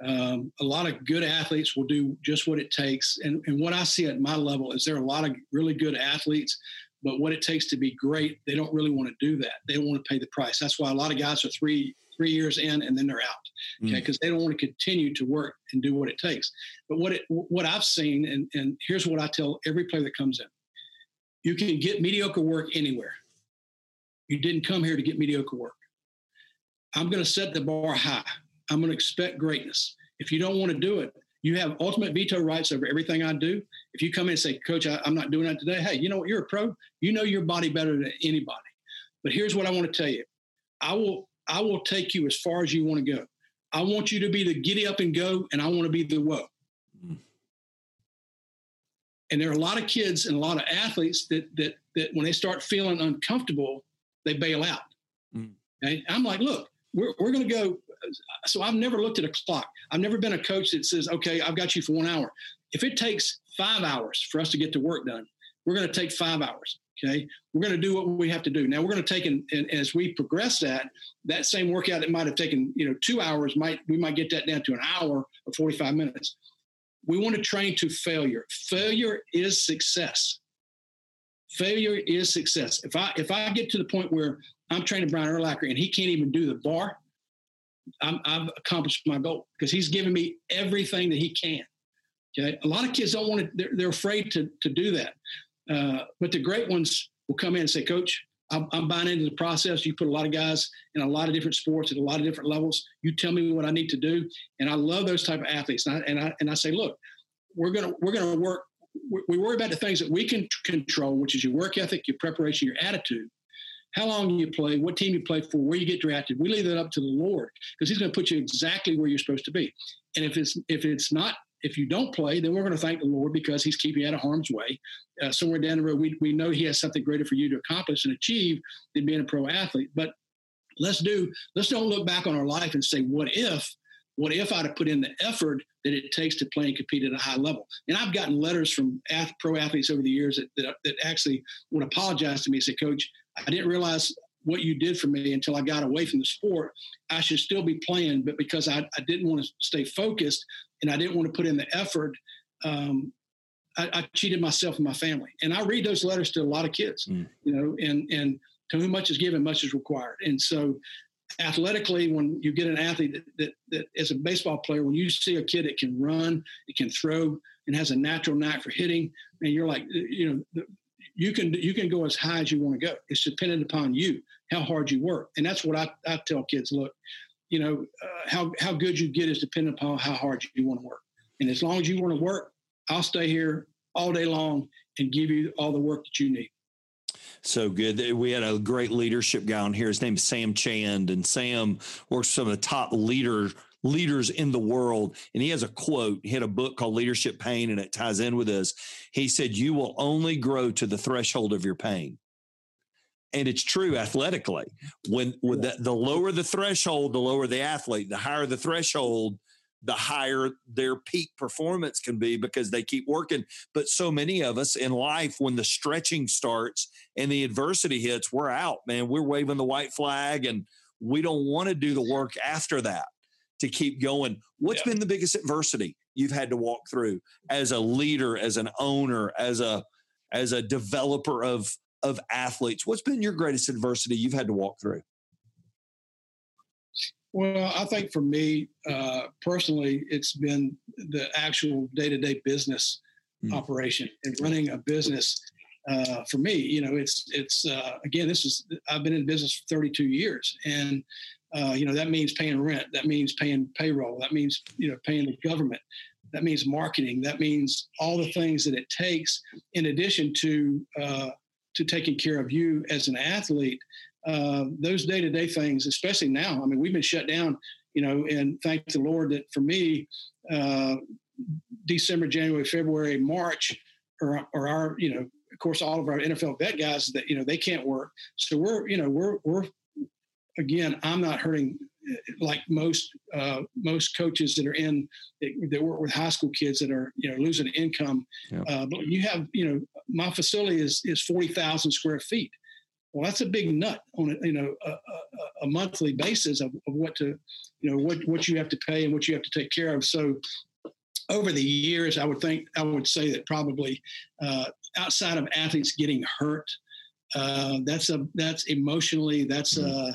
um, a lot of good athletes will do just what it takes. And, and what I see at my level is there are a lot of really good athletes, but what it takes to be great, they don't really want to do that. They don't want to pay the price. That's why a lot of guys are three three years in, and then they're out. Okay, because mm. they don't want to continue to work and do what it takes. But what it what I've seen, and and here's what I tell every player that comes in: you can get mediocre work anywhere. You didn't come here to get mediocre work. I'm going to set the bar high. I'm going to expect greatness. If you don't want to do it, you have ultimate veto rights over everything I do. If you come in and say, Coach, I, am not doing that today, hey, you know what? You're a pro. You know your body better than anybody. But here's what I want to tell you. I will I will take you as far as you want to go. I want you to be the giddy up and go, and I want to be the whoa. Mm. And there are a lot of kids and a lot of athletes that that that when they start feeling uncomfortable, they bail out. Mm. Okay? I'm like, look, we're, we're going to go. So I've never looked at a clock. I've never been a coach that says, okay, I've got you for one hour. If it takes five hours for us to get the work done, we're going to take five hours. Okay. We're going to do what we have to do. Now we're going to take and, and as we progress that, that same workout that might have taken, you know, two hours might, we might get that down to an hour or 45 minutes. We want to train to failure. Failure is success. Failure is success. If I, if I get to the point where I'm training Brian Urlacher and he can't even do the bar, i have accomplished my goal because he's given me everything that he can. Okay. A lot of kids don't want to, they're, they're afraid to, to do that. Uh, but the great ones will come in and say, Coach, I'm, I'm, buying into the process. You put a lot of guys in a lot of different sports at a lot of different levels. You tell me what I need to do, and I love those type of athletes. And I and I, and I say, look, we're gonna we're gonna work. We worry about the things that we can control, which is your work ethic, your preparation, your attitude. How long you play, what team you play for, where you get drafted. We leave that up to the Lord because He's going to put you exactly where you're supposed to be. And if it's if it's not if you don't play, then we're going to thank the Lord because He's keeping you out of harm's way. Uh, somewhere down the road, we, we know He has something greater for you to accomplish and achieve than being a pro athlete. But let's do, let's don't look back on our life and say, what if? What if I'd have put in the effort that it takes to play and compete at a high level? And I've gotten letters from ath- pro athletes over the years that, that, that actually would apologize to me and say, Coach, I didn't realize what you did for me until I got away from the sport. I should still be playing, but because I, I didn't want to stay focused and I didn't want to put in the effort, um, I, I, cheated myself and my family. And I read those letters to a lot of kids, mm. you know, and and to whom much is given, much is required. And so, athletically, when you get an athlete that, that, that as a baseball player, when you see a kid that can run, it can throw, and has a natural knack for hitting, and you're like, you know, you can you can go as high as you want to go. It's dependent upon you how hard you work, and that's what I, I tell kids. Look, you know uh, how how good you get is dependent upon how hard you want to work. And as long as you want to work, I'll stay here all day long and give you all the work that you need. So good. We had a great leadership guy on here. His name is Sam Chand, and Sam works with some of the top leaders leaders in the world. And he has a quote. He had a book called Leadership Pain, and it ties in with this. He said, You will only grow to the threshold of your pain. And it's true athletically. When, when the, the lower the threshold, the lower the athlete, the higher the threshold, the higher their peak performance can be because they keep working. But so many of us in life, when the stretching starts and the adversity hits, we're out, man. We're waving the white flag and we don't want to do the work after that to keep going. What's yeah. been the biggest adversity you've had to walk through as a leader, as an owner, as a as a developer of of athletes? What's been your greatest adversity you've had to walk through? Well, I think for me uh, personally, it's been the actual day to day business mm. operation and running a business. Uh, for me, you know, it's it's uh, again, this is I've been in business for 32 years, and uh, you know, that means paying rent. That means paying payroll. That means, you know, paying the government. That means marketing. That means all the things that it takes in addition to, uh, to taking care of you as an athlete. Uh, those day to day things, especially now, I mean, we've been shut down, you know, and thank the Lord that for me, uh, December, January, February, March are, are our, you know, of course, all of our NFL vet guys that, you know, they can't work. So we're, you know, we're, we're again, I'm not hurting like most uh, most coaches that are in that work with high school kids that are you know losing income. Yep. Uh, but you have you know my facility is is forty thousand square feet. Well, that's a big nut on a, you know a, a, a monthly basis of, of, what to you know what what you have to pay and what you have to take care of. So over the years, I would think I would say that probably uh, outside of athletes getting hurt, uh, that's a that's emotionally that's mm-hmm.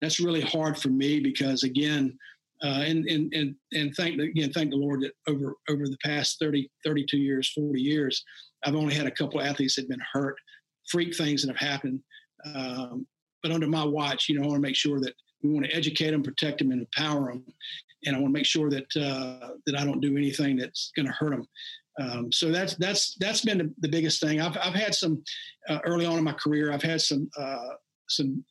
That's really hard for me because again, uh, and and and and thank again thank the Lord that over over the past 30, 32 years, 40 years, I've only had a couple athletes that have been hurt, freak things that have happened. Um, but under my watch, you know, I want to make sure that we want to educate them, protect them, and empower them. And I want to make sure that uh, that I don't do anything that's going to hurt them. Um, so that's that's that's been the, the, biggest thing. I've I've had some uh, early on in my career. I've had some uh, some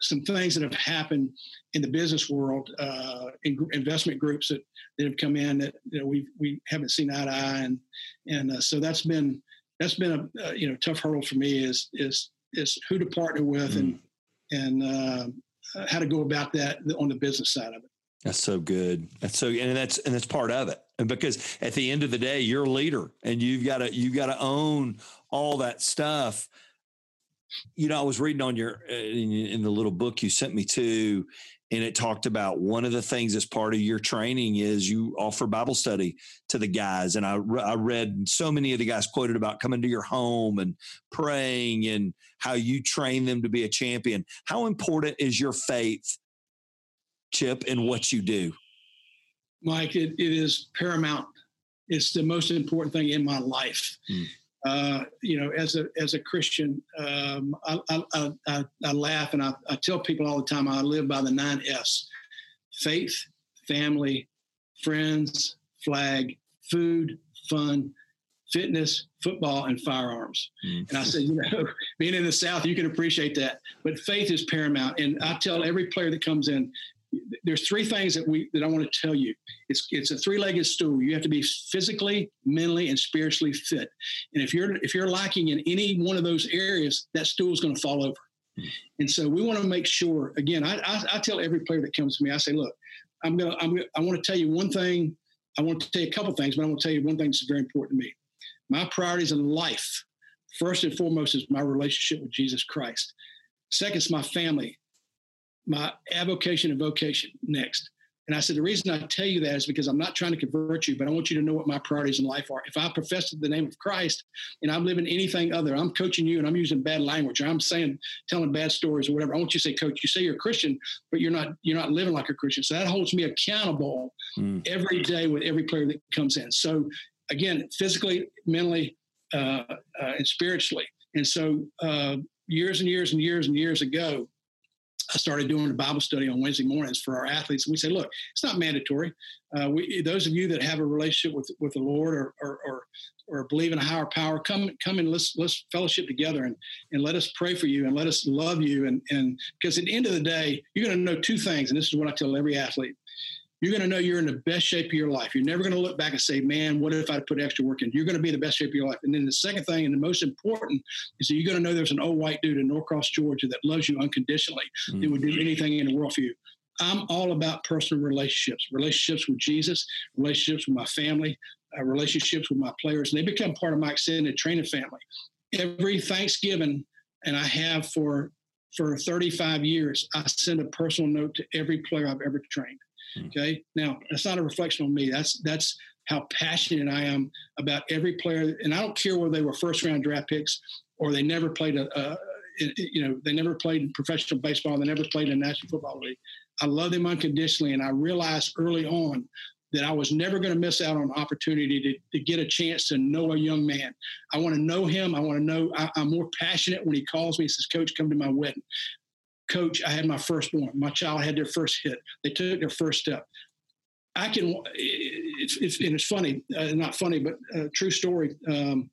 some things that have happened in the business world, uh, in investment groups that, that have come in that you know, we we haven't seen eye to eye, and and uh, so that's been that's been a, a, you know tough hurdle for me is is is who to partner with mm. and and uh, how to go about that on the business side of it. That's so good. That's so, and that's and that's part of it. And because at the end of the day, you're a leader, and you've got to you've got to own all that stuff you know, I was reading on your uh, in, in, the little book you sent me to, and it talked about one of the things as part of your training is you offer Bible study to the guys. And I I read so many of the guys quoted about coming to your home and praying and how you train them to be a champion. How important is your faith, Chip, in what you do? Mike, it, it is paramount. It's the most important thing in my life. Hmm. Uh, you know, as a as a Christian, um, I, I, I, I, laugh and I, I tell people all the time I live by the nine F's: faith, family, friends, flag, food, fun, fitness, football, and firearms. Mm. And I said, you know, being in the South, you can appreciate that, but faith is paramount. And I tell every player that comes in, there's three things that we that I want to tell you. It's it's a three-legged stool. You have to be physically, mentally, and spiritually fit. And if you're if you're lacking in any one of those areas, that stool is going to fall over. Hmm. And so we want to make sure. Again, I, I, I tell every player that comes to me, I say, look, I'm gonna I'm gonna, I want to tell you one thing. I want to tell you a couple things, but I want to tell you one thing that's very important to me. My priorities in life, first and foremost, is my relationship with Jesus Christ. Second is my family my avocation and vocation next. And I said, the reason I tell you that is because I'm not trying to convert you, but I want you to know what my priorities in life are. If I profess the name of Christ and I'm living anything other, I'm coaching you and I'm using bad language or I'm saying, telling bad stories or whatever. I want you to say, coach, you say you're a Christian, but you're not, you're not living like a Christian. So that holds me accountable mm. every day with every player that comes in. So again, physically, mentally, uh, uh, and spiritually. And so uh, years and years and years and years ago, I started doing a Bible study on Wednesday mornings for our athletes. And we say, look, it's not mandatory. Uh, we, those of you that have a relationship with, with the Lord or, or, or, or, believe in a higher power, come, come and let's, let's fellowship together and, and let us pray for you and let us love you. And, and because at the end of the day, you're going to know two things. And this is what I tell every athlete you're going to know you're in the best shape of your life. You're never going to look back and say, man, what if I put extra work in? You're going to be in the best shape of your life. And then the second thing, and the most important, is that you're going to know there's an old white dude in Norcross, Georgia that loves you unconditionally, mm-hmm. that would do anything in the world for you. I'm all about personal relationships, relationships with Jesus, relationships with my family, uh, relationships with my players. And they become part of my extended training family. Every Thanksgiving, and I have for for 35 years, I send a personal note to every player I've ever trained. Hmm. Okay. Now that's not a reflection on me. That's that's how passionate I am about every player, and I don't care whether they were first round draft picks or they never played a, a you know they never played professional baseball. They never played in National Football League. I love them unconditionally, and I realized early on that I was never going to miss out on opportunity to, to get a chance to know a young man. I want to know him. I want to know. I, am more passionate when he calls me and says, "Coach, come to my wedding." Coach, I had my first firstborn. My child had their first hit. They took their first step. I can. It's, it's and it's funny, uh, not funny, but a true story. Um,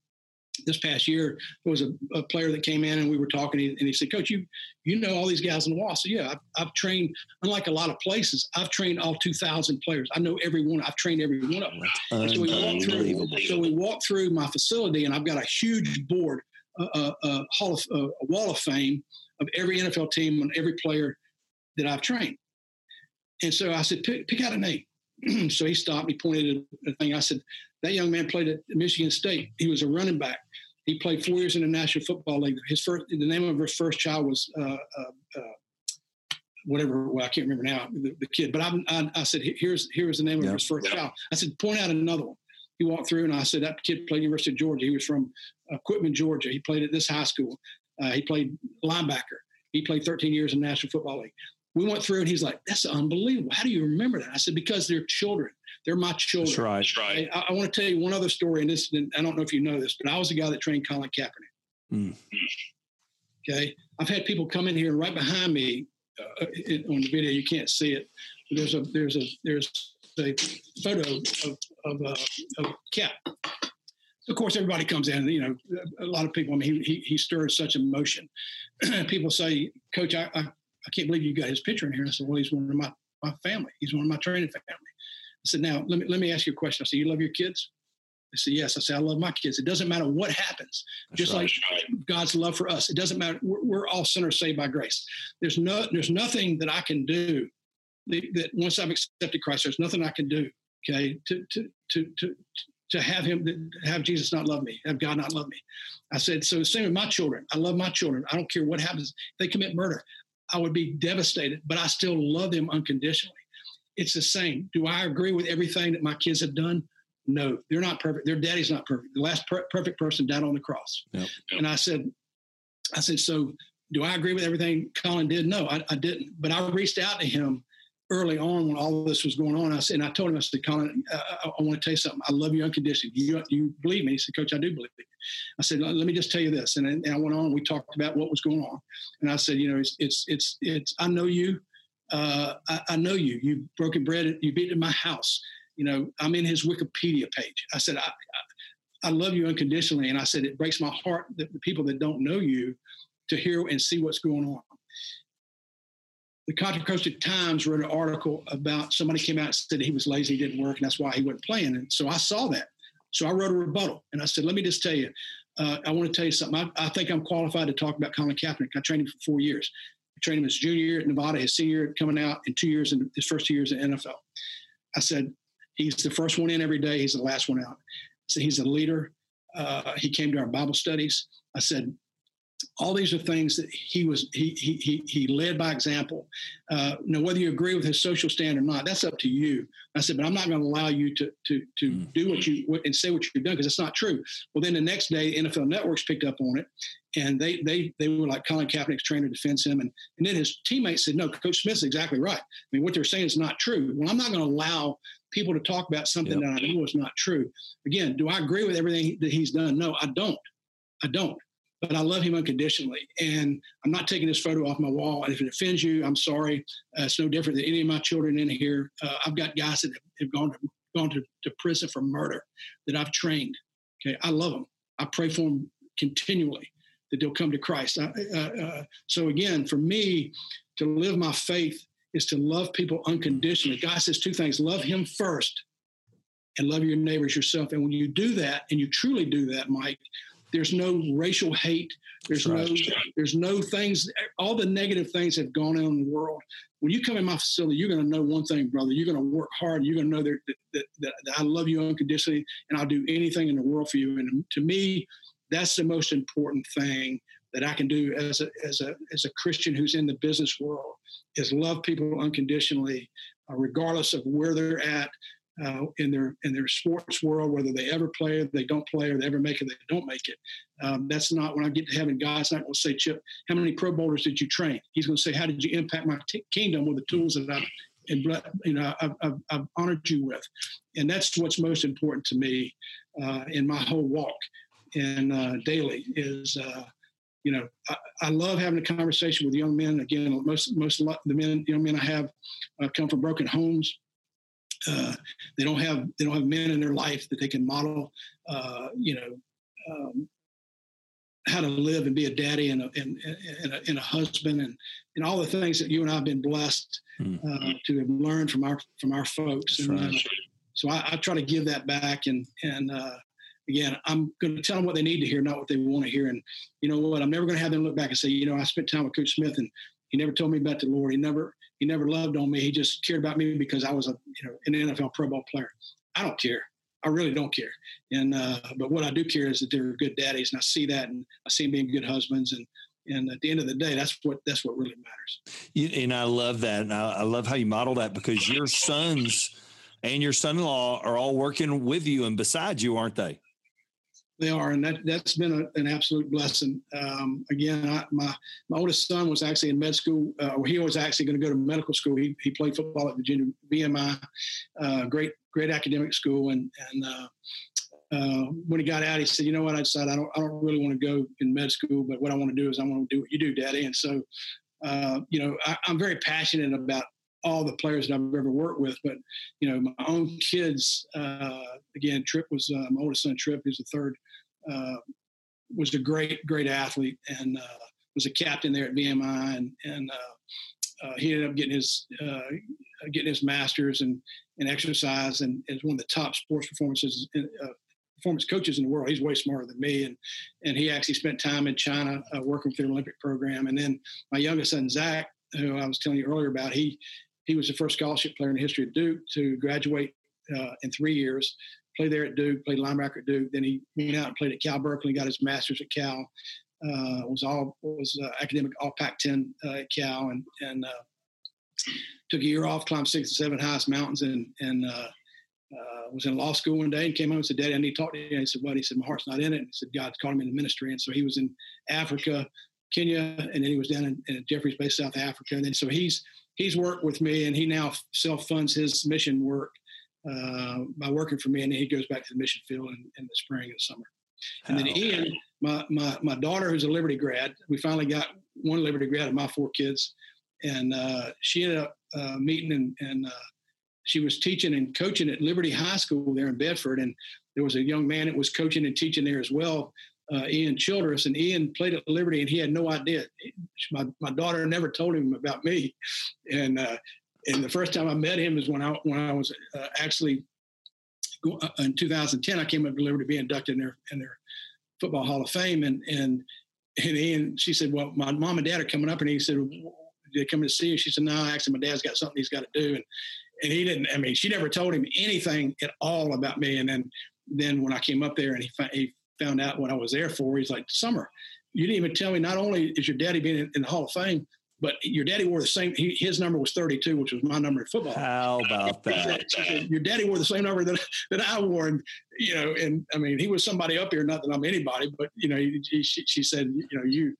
this past year, there was a, a, player that came in and we were talking, and he, said, "Coach, you you know all these guys in the wall." So "Yeah, I've, I've, trained. Unlike a lot of places, I've trained all two thousand players. I know every one. I've trained every one of them." So we walked through. So we walked through my facility, and I've got a huge board, a, a, a hall of a wall of fame of every NFL team and every player that I've trained. And so I said, pick, pick out a name. so he stopped. He pointed at a thing. I said, that young man played at Michigan State. He was a running back. He played four years in the National Football League. His first, the name of his first child was uh, uh, uh, whatever. Well, I can't remember now the, the kid. But I, I, I, said, here's here's the name of his first child. I said, point out another one. He walked through, and I said, that kid played University of Georgia. He was from uh, Quitman, Georgia. He played at this high school. Uh, he played linebacker. He played 13 years in the National Football League. we went through and he's like, that's unbelievable. How do you remember that? I said, because they're children. They're my children. That's right. That's right. I, I, want to tell you one other story, and this, I don't know if you know this, but I was the guy that trained Colin Kaepernick. Mm. Okay. I've had people come in here right behind me uh, on the video. You can't see it. There's a, there's a, there's a photo of, of, uh, of Cap. Of course, everybody comes in. You know, a lot of people. I mean, he he, he stirs such emotion. people say, "Coach, I, I, I can't believe you got his picture in here." I said, "Well, he's one of my my family. He's one of my training family." I said, "Now, let me let me ask you a question." I said, "You love your kids?" I said, yes. I said, I love my kids. It doesn't matter what happens, That's just right. like God's love for us. It doesn't matter. We're, we're, all sinners saved by grace. There's no, there's nothing that I can do that, that once I've accepted Christ, there's nothing I can do. Okay. To, to, to, to, to have him, have Jesus not love me, have God not love me. I said, so the same with my children. I love my children. I don't care what happens. If they commit murder. I would be devastated, but I still love them unconditionally. It's the same. Do I agree with everything that my kids have done? No, they're not perfect. Their daddy's not perfect. The last per- perfect person died on the cross. Yep. And I said, I said, so do I agree with everything Colin did? No, I, I, didn't. But I reached out to him early on when all this was going on. I said, and I told him, I said, Colin, I, I, I want to tell you something. I love you unconditionally. You, you believe me? He said, Coach, I do believe you. I said, let me just tell you this. And, and I went on. We talked about what was going on. And I said, you know, it's it's it's, it's I know you. Uh, I, I, know you. You've broken bread. You've been in my house you know, I'm in his Wikipedia page. I said, I, I, I love you unconditionally. And I said, it breaks my heart that the people that don't know you to hear and see what's going on. The Contra Costa Times wrote an article about somebody came out and said he was lazy, he didn't work, and that's why he wasn't playing. And so I saw that. So I wrote a rebuttal and I said, let me just tell you, uh, I want to tell you something. I, I, think I'm qualified to talk about Colin Kaepernick. I trained him for four years. I trained him his junior year at Nevada, his senior year coming out, and two years in his first two years in NFL. I said, He's the first one in every day. He's the last one out. So he's a leader. Uh, he came to our Bible studies. I said, all these are things that he was he he he, he led by example. Uh, now, whether you agree with his social stand or not, that's up to you. I said, but I'm not going to allow you to to to mm. do what you and say what you've done because it's not true. Well, then the next day, NFL Networks picked up on it, and they they they were like Colin Kaepernick's trainer defends him, and and then his teammates said, no, Coach Smith's exactly right. I mean, what they're saying is not true. Well, I'm not going to allow people to talk about something yep. that I know is not true. Again, do I agree with everything that he's done? No, I don't. I don't. But I love him unconditionally, and I'm not taking this photo off my wall. And if it offends you, I'm sorry. Uh, it's no different than any of my children in here. Uh, I've got guys that have gone to gone to, to prison for murder that I've trained. Okay, I love them. I pray for them continually that they'll come to Christ. Uh, uh, so again, for me to live my faith is to love people unconditionally. God says two things love Him first and love your neighbors yourself. And when you do that, and you truly do that, Mike, there's no racial hate. There's right. no there's no things. All the negative things have gone on in the world. When you come in my facility, you're going to know one thing, brother. You're going to work hard. You're going to know that, that, that, that I love you unconditionally, and I'll do anything in the world for you. And to me, that's the most important thing that I can do as a as a as a Christian who's in the business world is love people unconditionally, uh, regardless of where they're at uh, in their in their sports world, whether they ever play or they don't play or they ever make it, they don't make it. Um, that's not when I get to heaven. God's not going to say, Chip, how many Pro Bowlers did you train? He's going to say, how did you impact my t- kingdom with the tools that I've and you know I've, I've, I've, honored you with, and that's what's most important to me uh, in my whole walk and uh, daily is uh, you know, I, I, love having a conversation with young men. Again, most most the men, young men I have, uh, come from broken homes. Uh, they don't have they don't have men in their life that they can model. Uh, you know, um, how to live and be a daddy and a, and, and, a, and a, husband and, and all the things that you and I have been blessed mm-hmm. to have learned from our from our folks. And, uh, so I, I, try to give that back and and uh, again, I'm going to tell them what they need to hear, not what they want to hear. And you know what? I'm never going to have them look back and say, you know, I spent time with Coach Smith and he never told me about the Lord. He never, he never loved on me. He just cared about me because I was a, you know, an NFL Pro Bowl player. I don't care. I really don't care. And uh, but what I do care is that they're good daddies, and I see that, and I see them being good husbands, and and at the end of the day, that's what that's what really matters. You, and I love that, and I, I love how you model that because your sons and your son-in-law are all working with you and beside you, aren't they? They are, and that that's been a, an absolute blessing. Um, again, I, my my oldest son was actually in med school, uh, he was actually going to go to medical school. He he played football at Virginia VMI, uh, great great academic school, and and uh, uh, when he got out, he said, "You know what? I decided I don't I don't really want to go in med school, but what I want to do is I want to do what you do, Daddy." And so, uh, you know, I, I'm very passionate about all the players that I've ever worked with, but you know, my own kids. Uh, again, Trip was uh, my oldest son. Trip, who's the third, uh, was a great, great athlete and uh, was a captain there at VMI, and and uh, uh, he ended up getting his getting his master's in, in exercise, and is one of the top sports performances. In, performance coaches in the world. He's way smarter than me, and and he actually spent time in China working with their Olympic program. And then my youngest son Zach, who I was telling you earlier about, he he was the first scholarship player in the history of Duke to graduate uh, in three years. Played there at Duke, played linebacker at Duke. Then he went out and played at Cal Berkeley, got his master's at Cal. Uh, was all was uh, academic all Pac-10 uh, at Cal, and and uh, took a year off, climbed six and seven highest mountains, and and uh, was in law school one day and came home and said, "Daddy, I need to talk to you." And he said, "What?" He said, "My heart's not in it." And he said, "God's calling me in the ministry." And so he was in Africa, Kenya, and then he was down in, in Jeffreys Bay, South Africa. And then so he's he's worked with me and he now self funds his mission work uh, by working for me. And then he goes back to the mission field in, in the spring and summer. And then Ian, my, my, my daughter, who's a Liberty grad, we finally got one Liberty grad of my four kids. And uh, she ended up uh, meeting and, and uh, she was teaching and coaching at Liberty High School there in Bedford. And there was a young man that was coaching and teaching there as well uh, Ian Childress, and Ian played at Liberty, and he had no idea. My, my daughter never told him about me, and uh, and the first time I met him is when I when I was uh, actually uh, in 2010. I came up to Liberty to be inducted in their in their football Hall of Fame, and and and Ian, she said, "Well, my mom and dad are coming up," and he said, "They coming to see you?" She said, "No, actually, my dad's got something he's got to do," and and he didn't. I mean, she never told him anything at all about me, and then then when I came up there and he he found out what I was there for, he's like, Summer, you didn't even tell me not only is your daddy being in, in the Hall of Fame, but your daddy wore the same. He, his number was 32, which was my number in football. How about that? Your daddy wore the same number that, that I wore, and you know, and I mean, he was somebody up here. Not that I'm anybody, but you know, he, she, she, said, you know, you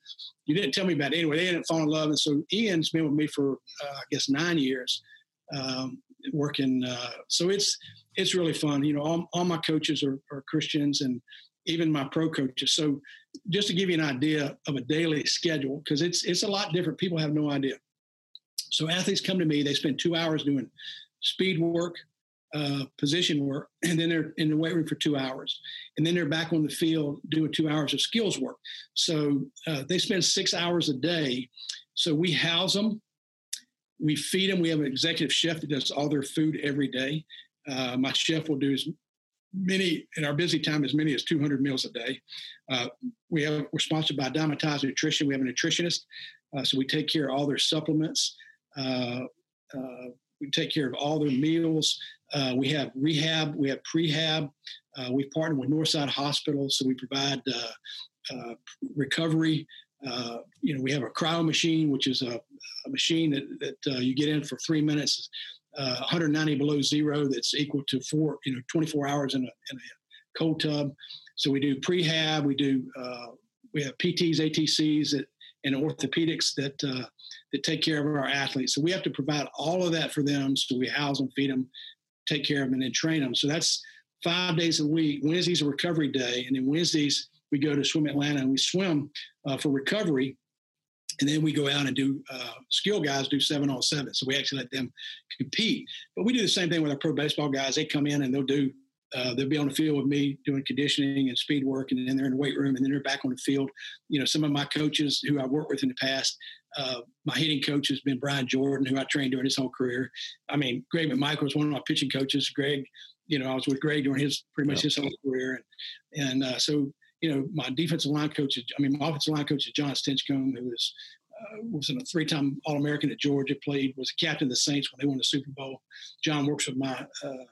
you didn't tell me about it anyway. They didn't fall in love, and so Ian's been with me for uh, I guess nine years, um, working. Uh, so it's it's really fun. You know, all, all my coaches are, are Christians, and even my pro coaches. So just to give you an idea of a daily schedule, because it's it's a lot different. People have no idea. So athletes come to me, they spend two hours doing speed work, uh, position work, and then they're in the weight room for two hours, and then they're back on the field doing two hours of skills work. So uh, they spend six hours a day. So we house them, we feed them. We have an executive chef that does all their food every day. Uh, my chef will do his many in our busy time as many as 200 meals a day. Uh, we have we're sponsored by Dymatize Nutrition. We have a nutritionist, uh, so we take care of all their supplements. Uh, uh we take care of all their meals. Uh, we have rehab. We have prehab. Uh, we've partnered with Northside Hospital, so we provide recovery. you know, we have a cryo machine, which is a, a machine that, that you get in for three minutes uh, 190 below zero that's equal to four, you know, 24 hours in a, in a cold tub. So we do prehab, we do uh, we have PTs, ATCs, that, and orthopedics that uh, that take care of our athletes. So we have to provide all of that for them. So we house them, feed them, take care of them, and then train them. So that's five days a week. Wednesday's a recovery day, and then Wednesdays we go to Swim Atlanta and we swim uh, for recovery and then we go out and do uh, skill guys do seven on seven. So we actually let them compete. But we do the same thing with our pro baseball guys. They come in and they'll do uh, they'll be on the field with me doing conditioning and speed work, and then they're in the weight room, and then they're back on the field. You know, some of my coaches who I worked with in the past, uh, my hitting coach has been Brian Jordan, who I trained during his whole career. I mean, Greg McMichael was one of my pitching coaches. Greg, you know, I was with Greg during his pretty much his whole career, and and uh, so you know, my defensive line coach, I mean, my offensive line coach is Jon Stinchcomb, who was uh, was a three-time All-American at Georgia. Played was captain of the Saints when they won the Super Bowl. John works with my uh,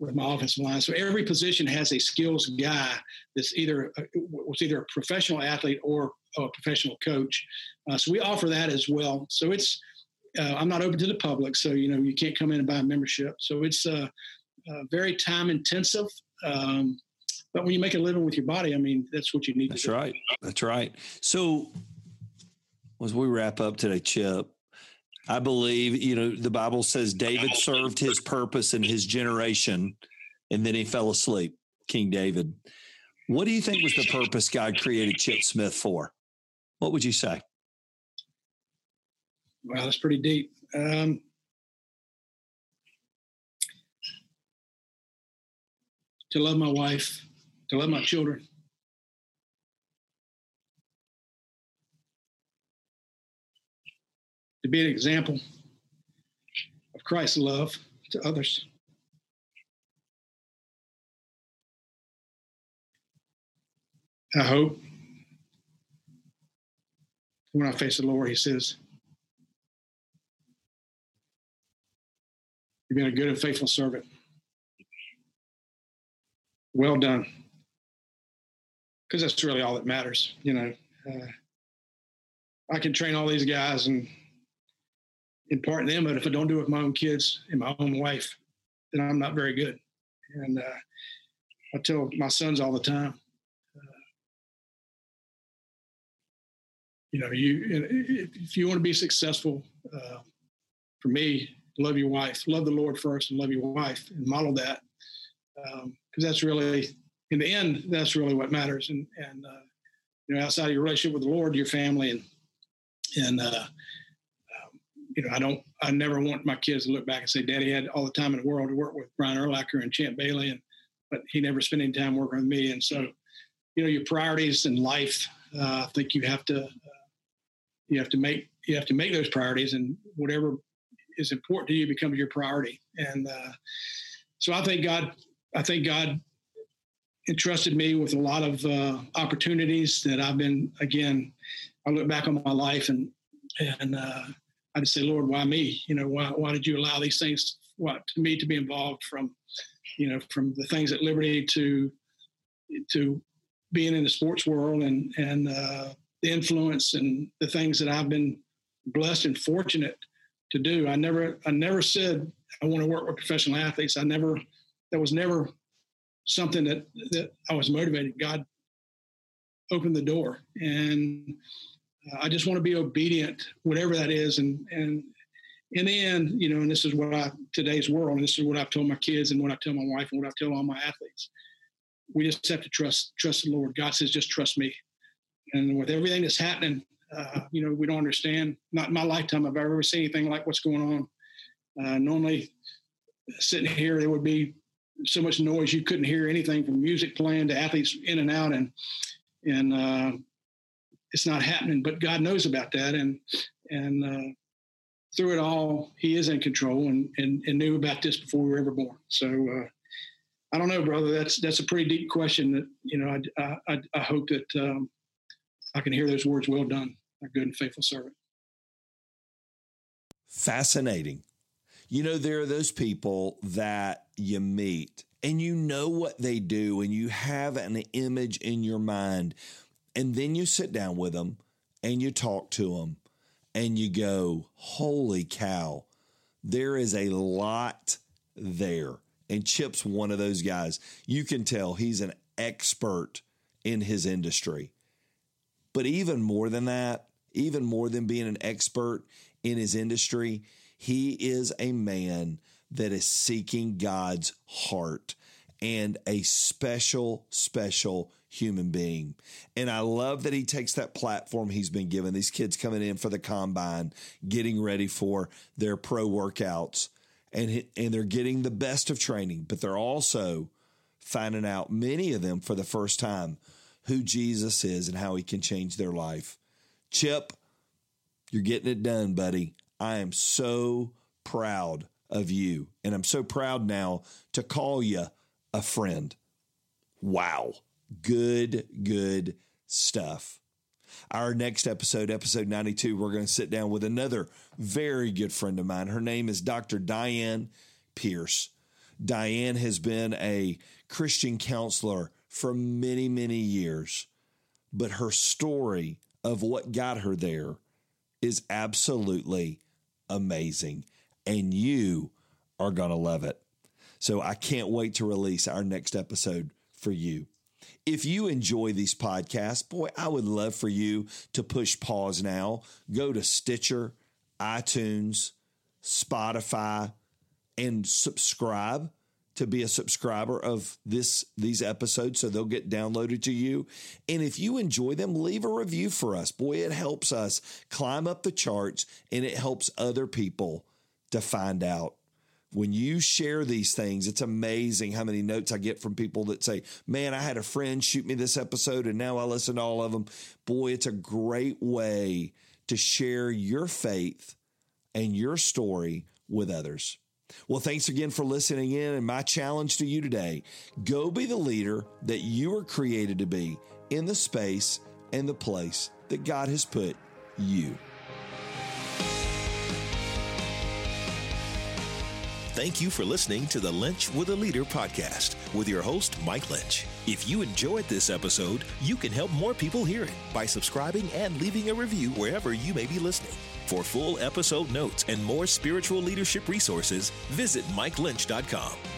with my offensive line. So every position has a skills guy that's either uh, was either a professional athlete or a professional coach. Uh, so we offer that as well. So it's uh, I'm not open to the public, so you know you can't come in and buy a membership. So it's uh, very time intensive. Um, but when you make a living with your body, I mean, that's what you need. That's right. That's right. So as we wrap up today, Chip, I believe, you know, the Bible says David served his purpose in his generation and then he fell asleep, King David. What do you think was the purpose God created Chip Smith for? What would you say? Wow, that's pretty deep. Um, to love my wife, to love my children. To be an example of Christ's love to others. I hope when I face the Lord, He says, You've been a good and faithful servant. Well done. Because that's really all that matters. You know, uh, I can train all these guys and impart them, but if I don't do it with my own kids and my own wife, then I'm not very good. And uh, I tell my sons all the time, uh, you know, you if you want to be successful, uh, for me, love your wife, love the Lord first, and love your wife, and model that, because um, that's really, in the end, that's really what matters. And and uh, you know, outside of your relationship with the Lord, your family, and and uh, um, you know, I don't, I never want my kids to look back and say, "Daddy had all the time in the world to work with Brian Urlacher and Champ Bailey," and but he never spent any time working with me. And so, you know, your priorities in life, uh, I think you have to, uh, you have to make you have to make those priorities, and whatever is important to you becomes your priority. And uh, so I think God, I think God entrusted me with a lot of uh, opportunities that I've been. Again, I look back on my life and and uh, I just say, Lord, why me? You know, why why did you allow these things? What to me to be involved from, you know, from the things at Liberty to to being in the sports world and and uh, the influence and the things that I've been blessed and fortunate to do. I never I never said I want to work with professional athletes. I never that was never something that that I was motivated. God opened the door, and uh, I just want to be obedient, whatever that is. And and in the end, you know, and this is what I today's world, and this is what I've told my kids, and what I tell my wife, and what I tell all my athletes. We just have to trust trust the Lord. God says, just trust me. And with everything that's happening uh, you know, we don't understand. Not in my lifetime have I've ever seen anything like what's going on. Uh, normally, sitting here, there would be so much noise you couldn't hear anything from music playing to athletes in and out, and and uh, it's not happening. But God knows about that, and and uh, through it all, He is in control, and and, and knew about this before we were ever born. So. Uh, I don't know, brother. That's that's a pretty deep question. That you know, I I, I hope that um, I can hear those words, well done, a good and faithful servant. Fascinating. You know, there are those people that you meet and you know what they do and you have an image in your mind. And then you sit down with them and you talk to them and you go, holy cow, there is a lot there. And Chip's one of those guys. You can tell he's an expert in his industry. But even more than that, even more than being an expert in his industry, he is a man that is seeking God's heart and a special, special human being. And I love that he takes that platform he's been given. These kids coming in for the combine, getting ready for their pro workouts, and, and they're getting the best of training, but they're also finding out, many of them for the first time, who Jesus is and how he can change their life. Chip, you're getting it done, buddy. I am so proud of you. And I'm so proud now to call you a friend. Wow. Good, good stuff. Our next episode, episode 92, we're going to sit down with another very good friend of mine. Her name is Dr. Diane Pierce. Diane has been a Christian counselor for many, many years. But her story of what got her there is absolutely amazing. And you are going to love it. So I can't wait to release our next episode for you. If you enjoy these podcasts, boy, I would love for you to push pause now. Go to Stitcher, iTunes, Spotify, and subscribe to be a subscriber of this these episodes so they'll get downloaded to you. And if you enjoy them, leave a review for us. Boy, it helps us climb up the charts and it helps other people to find out. When you share these things, it's amazing how many notes I get from people that say, Man, I had a friend shoot me this episode and now I listen to all of them. Boy, it's a great way to share your faith and your story with others. Well, thanks again for listening in. And my challenge to you today go be the leader that you were created to be in the space and the place that God has put you. Thank you for listening to the Lynch with a Leader podcast with your host, Mike Lynch. If you enjoyed this episode, you can help more people hear it by subscribing and leaving a review wherever you may be listening. For full episode notes and more spiritual leadership resources, visit MikeLynch.com.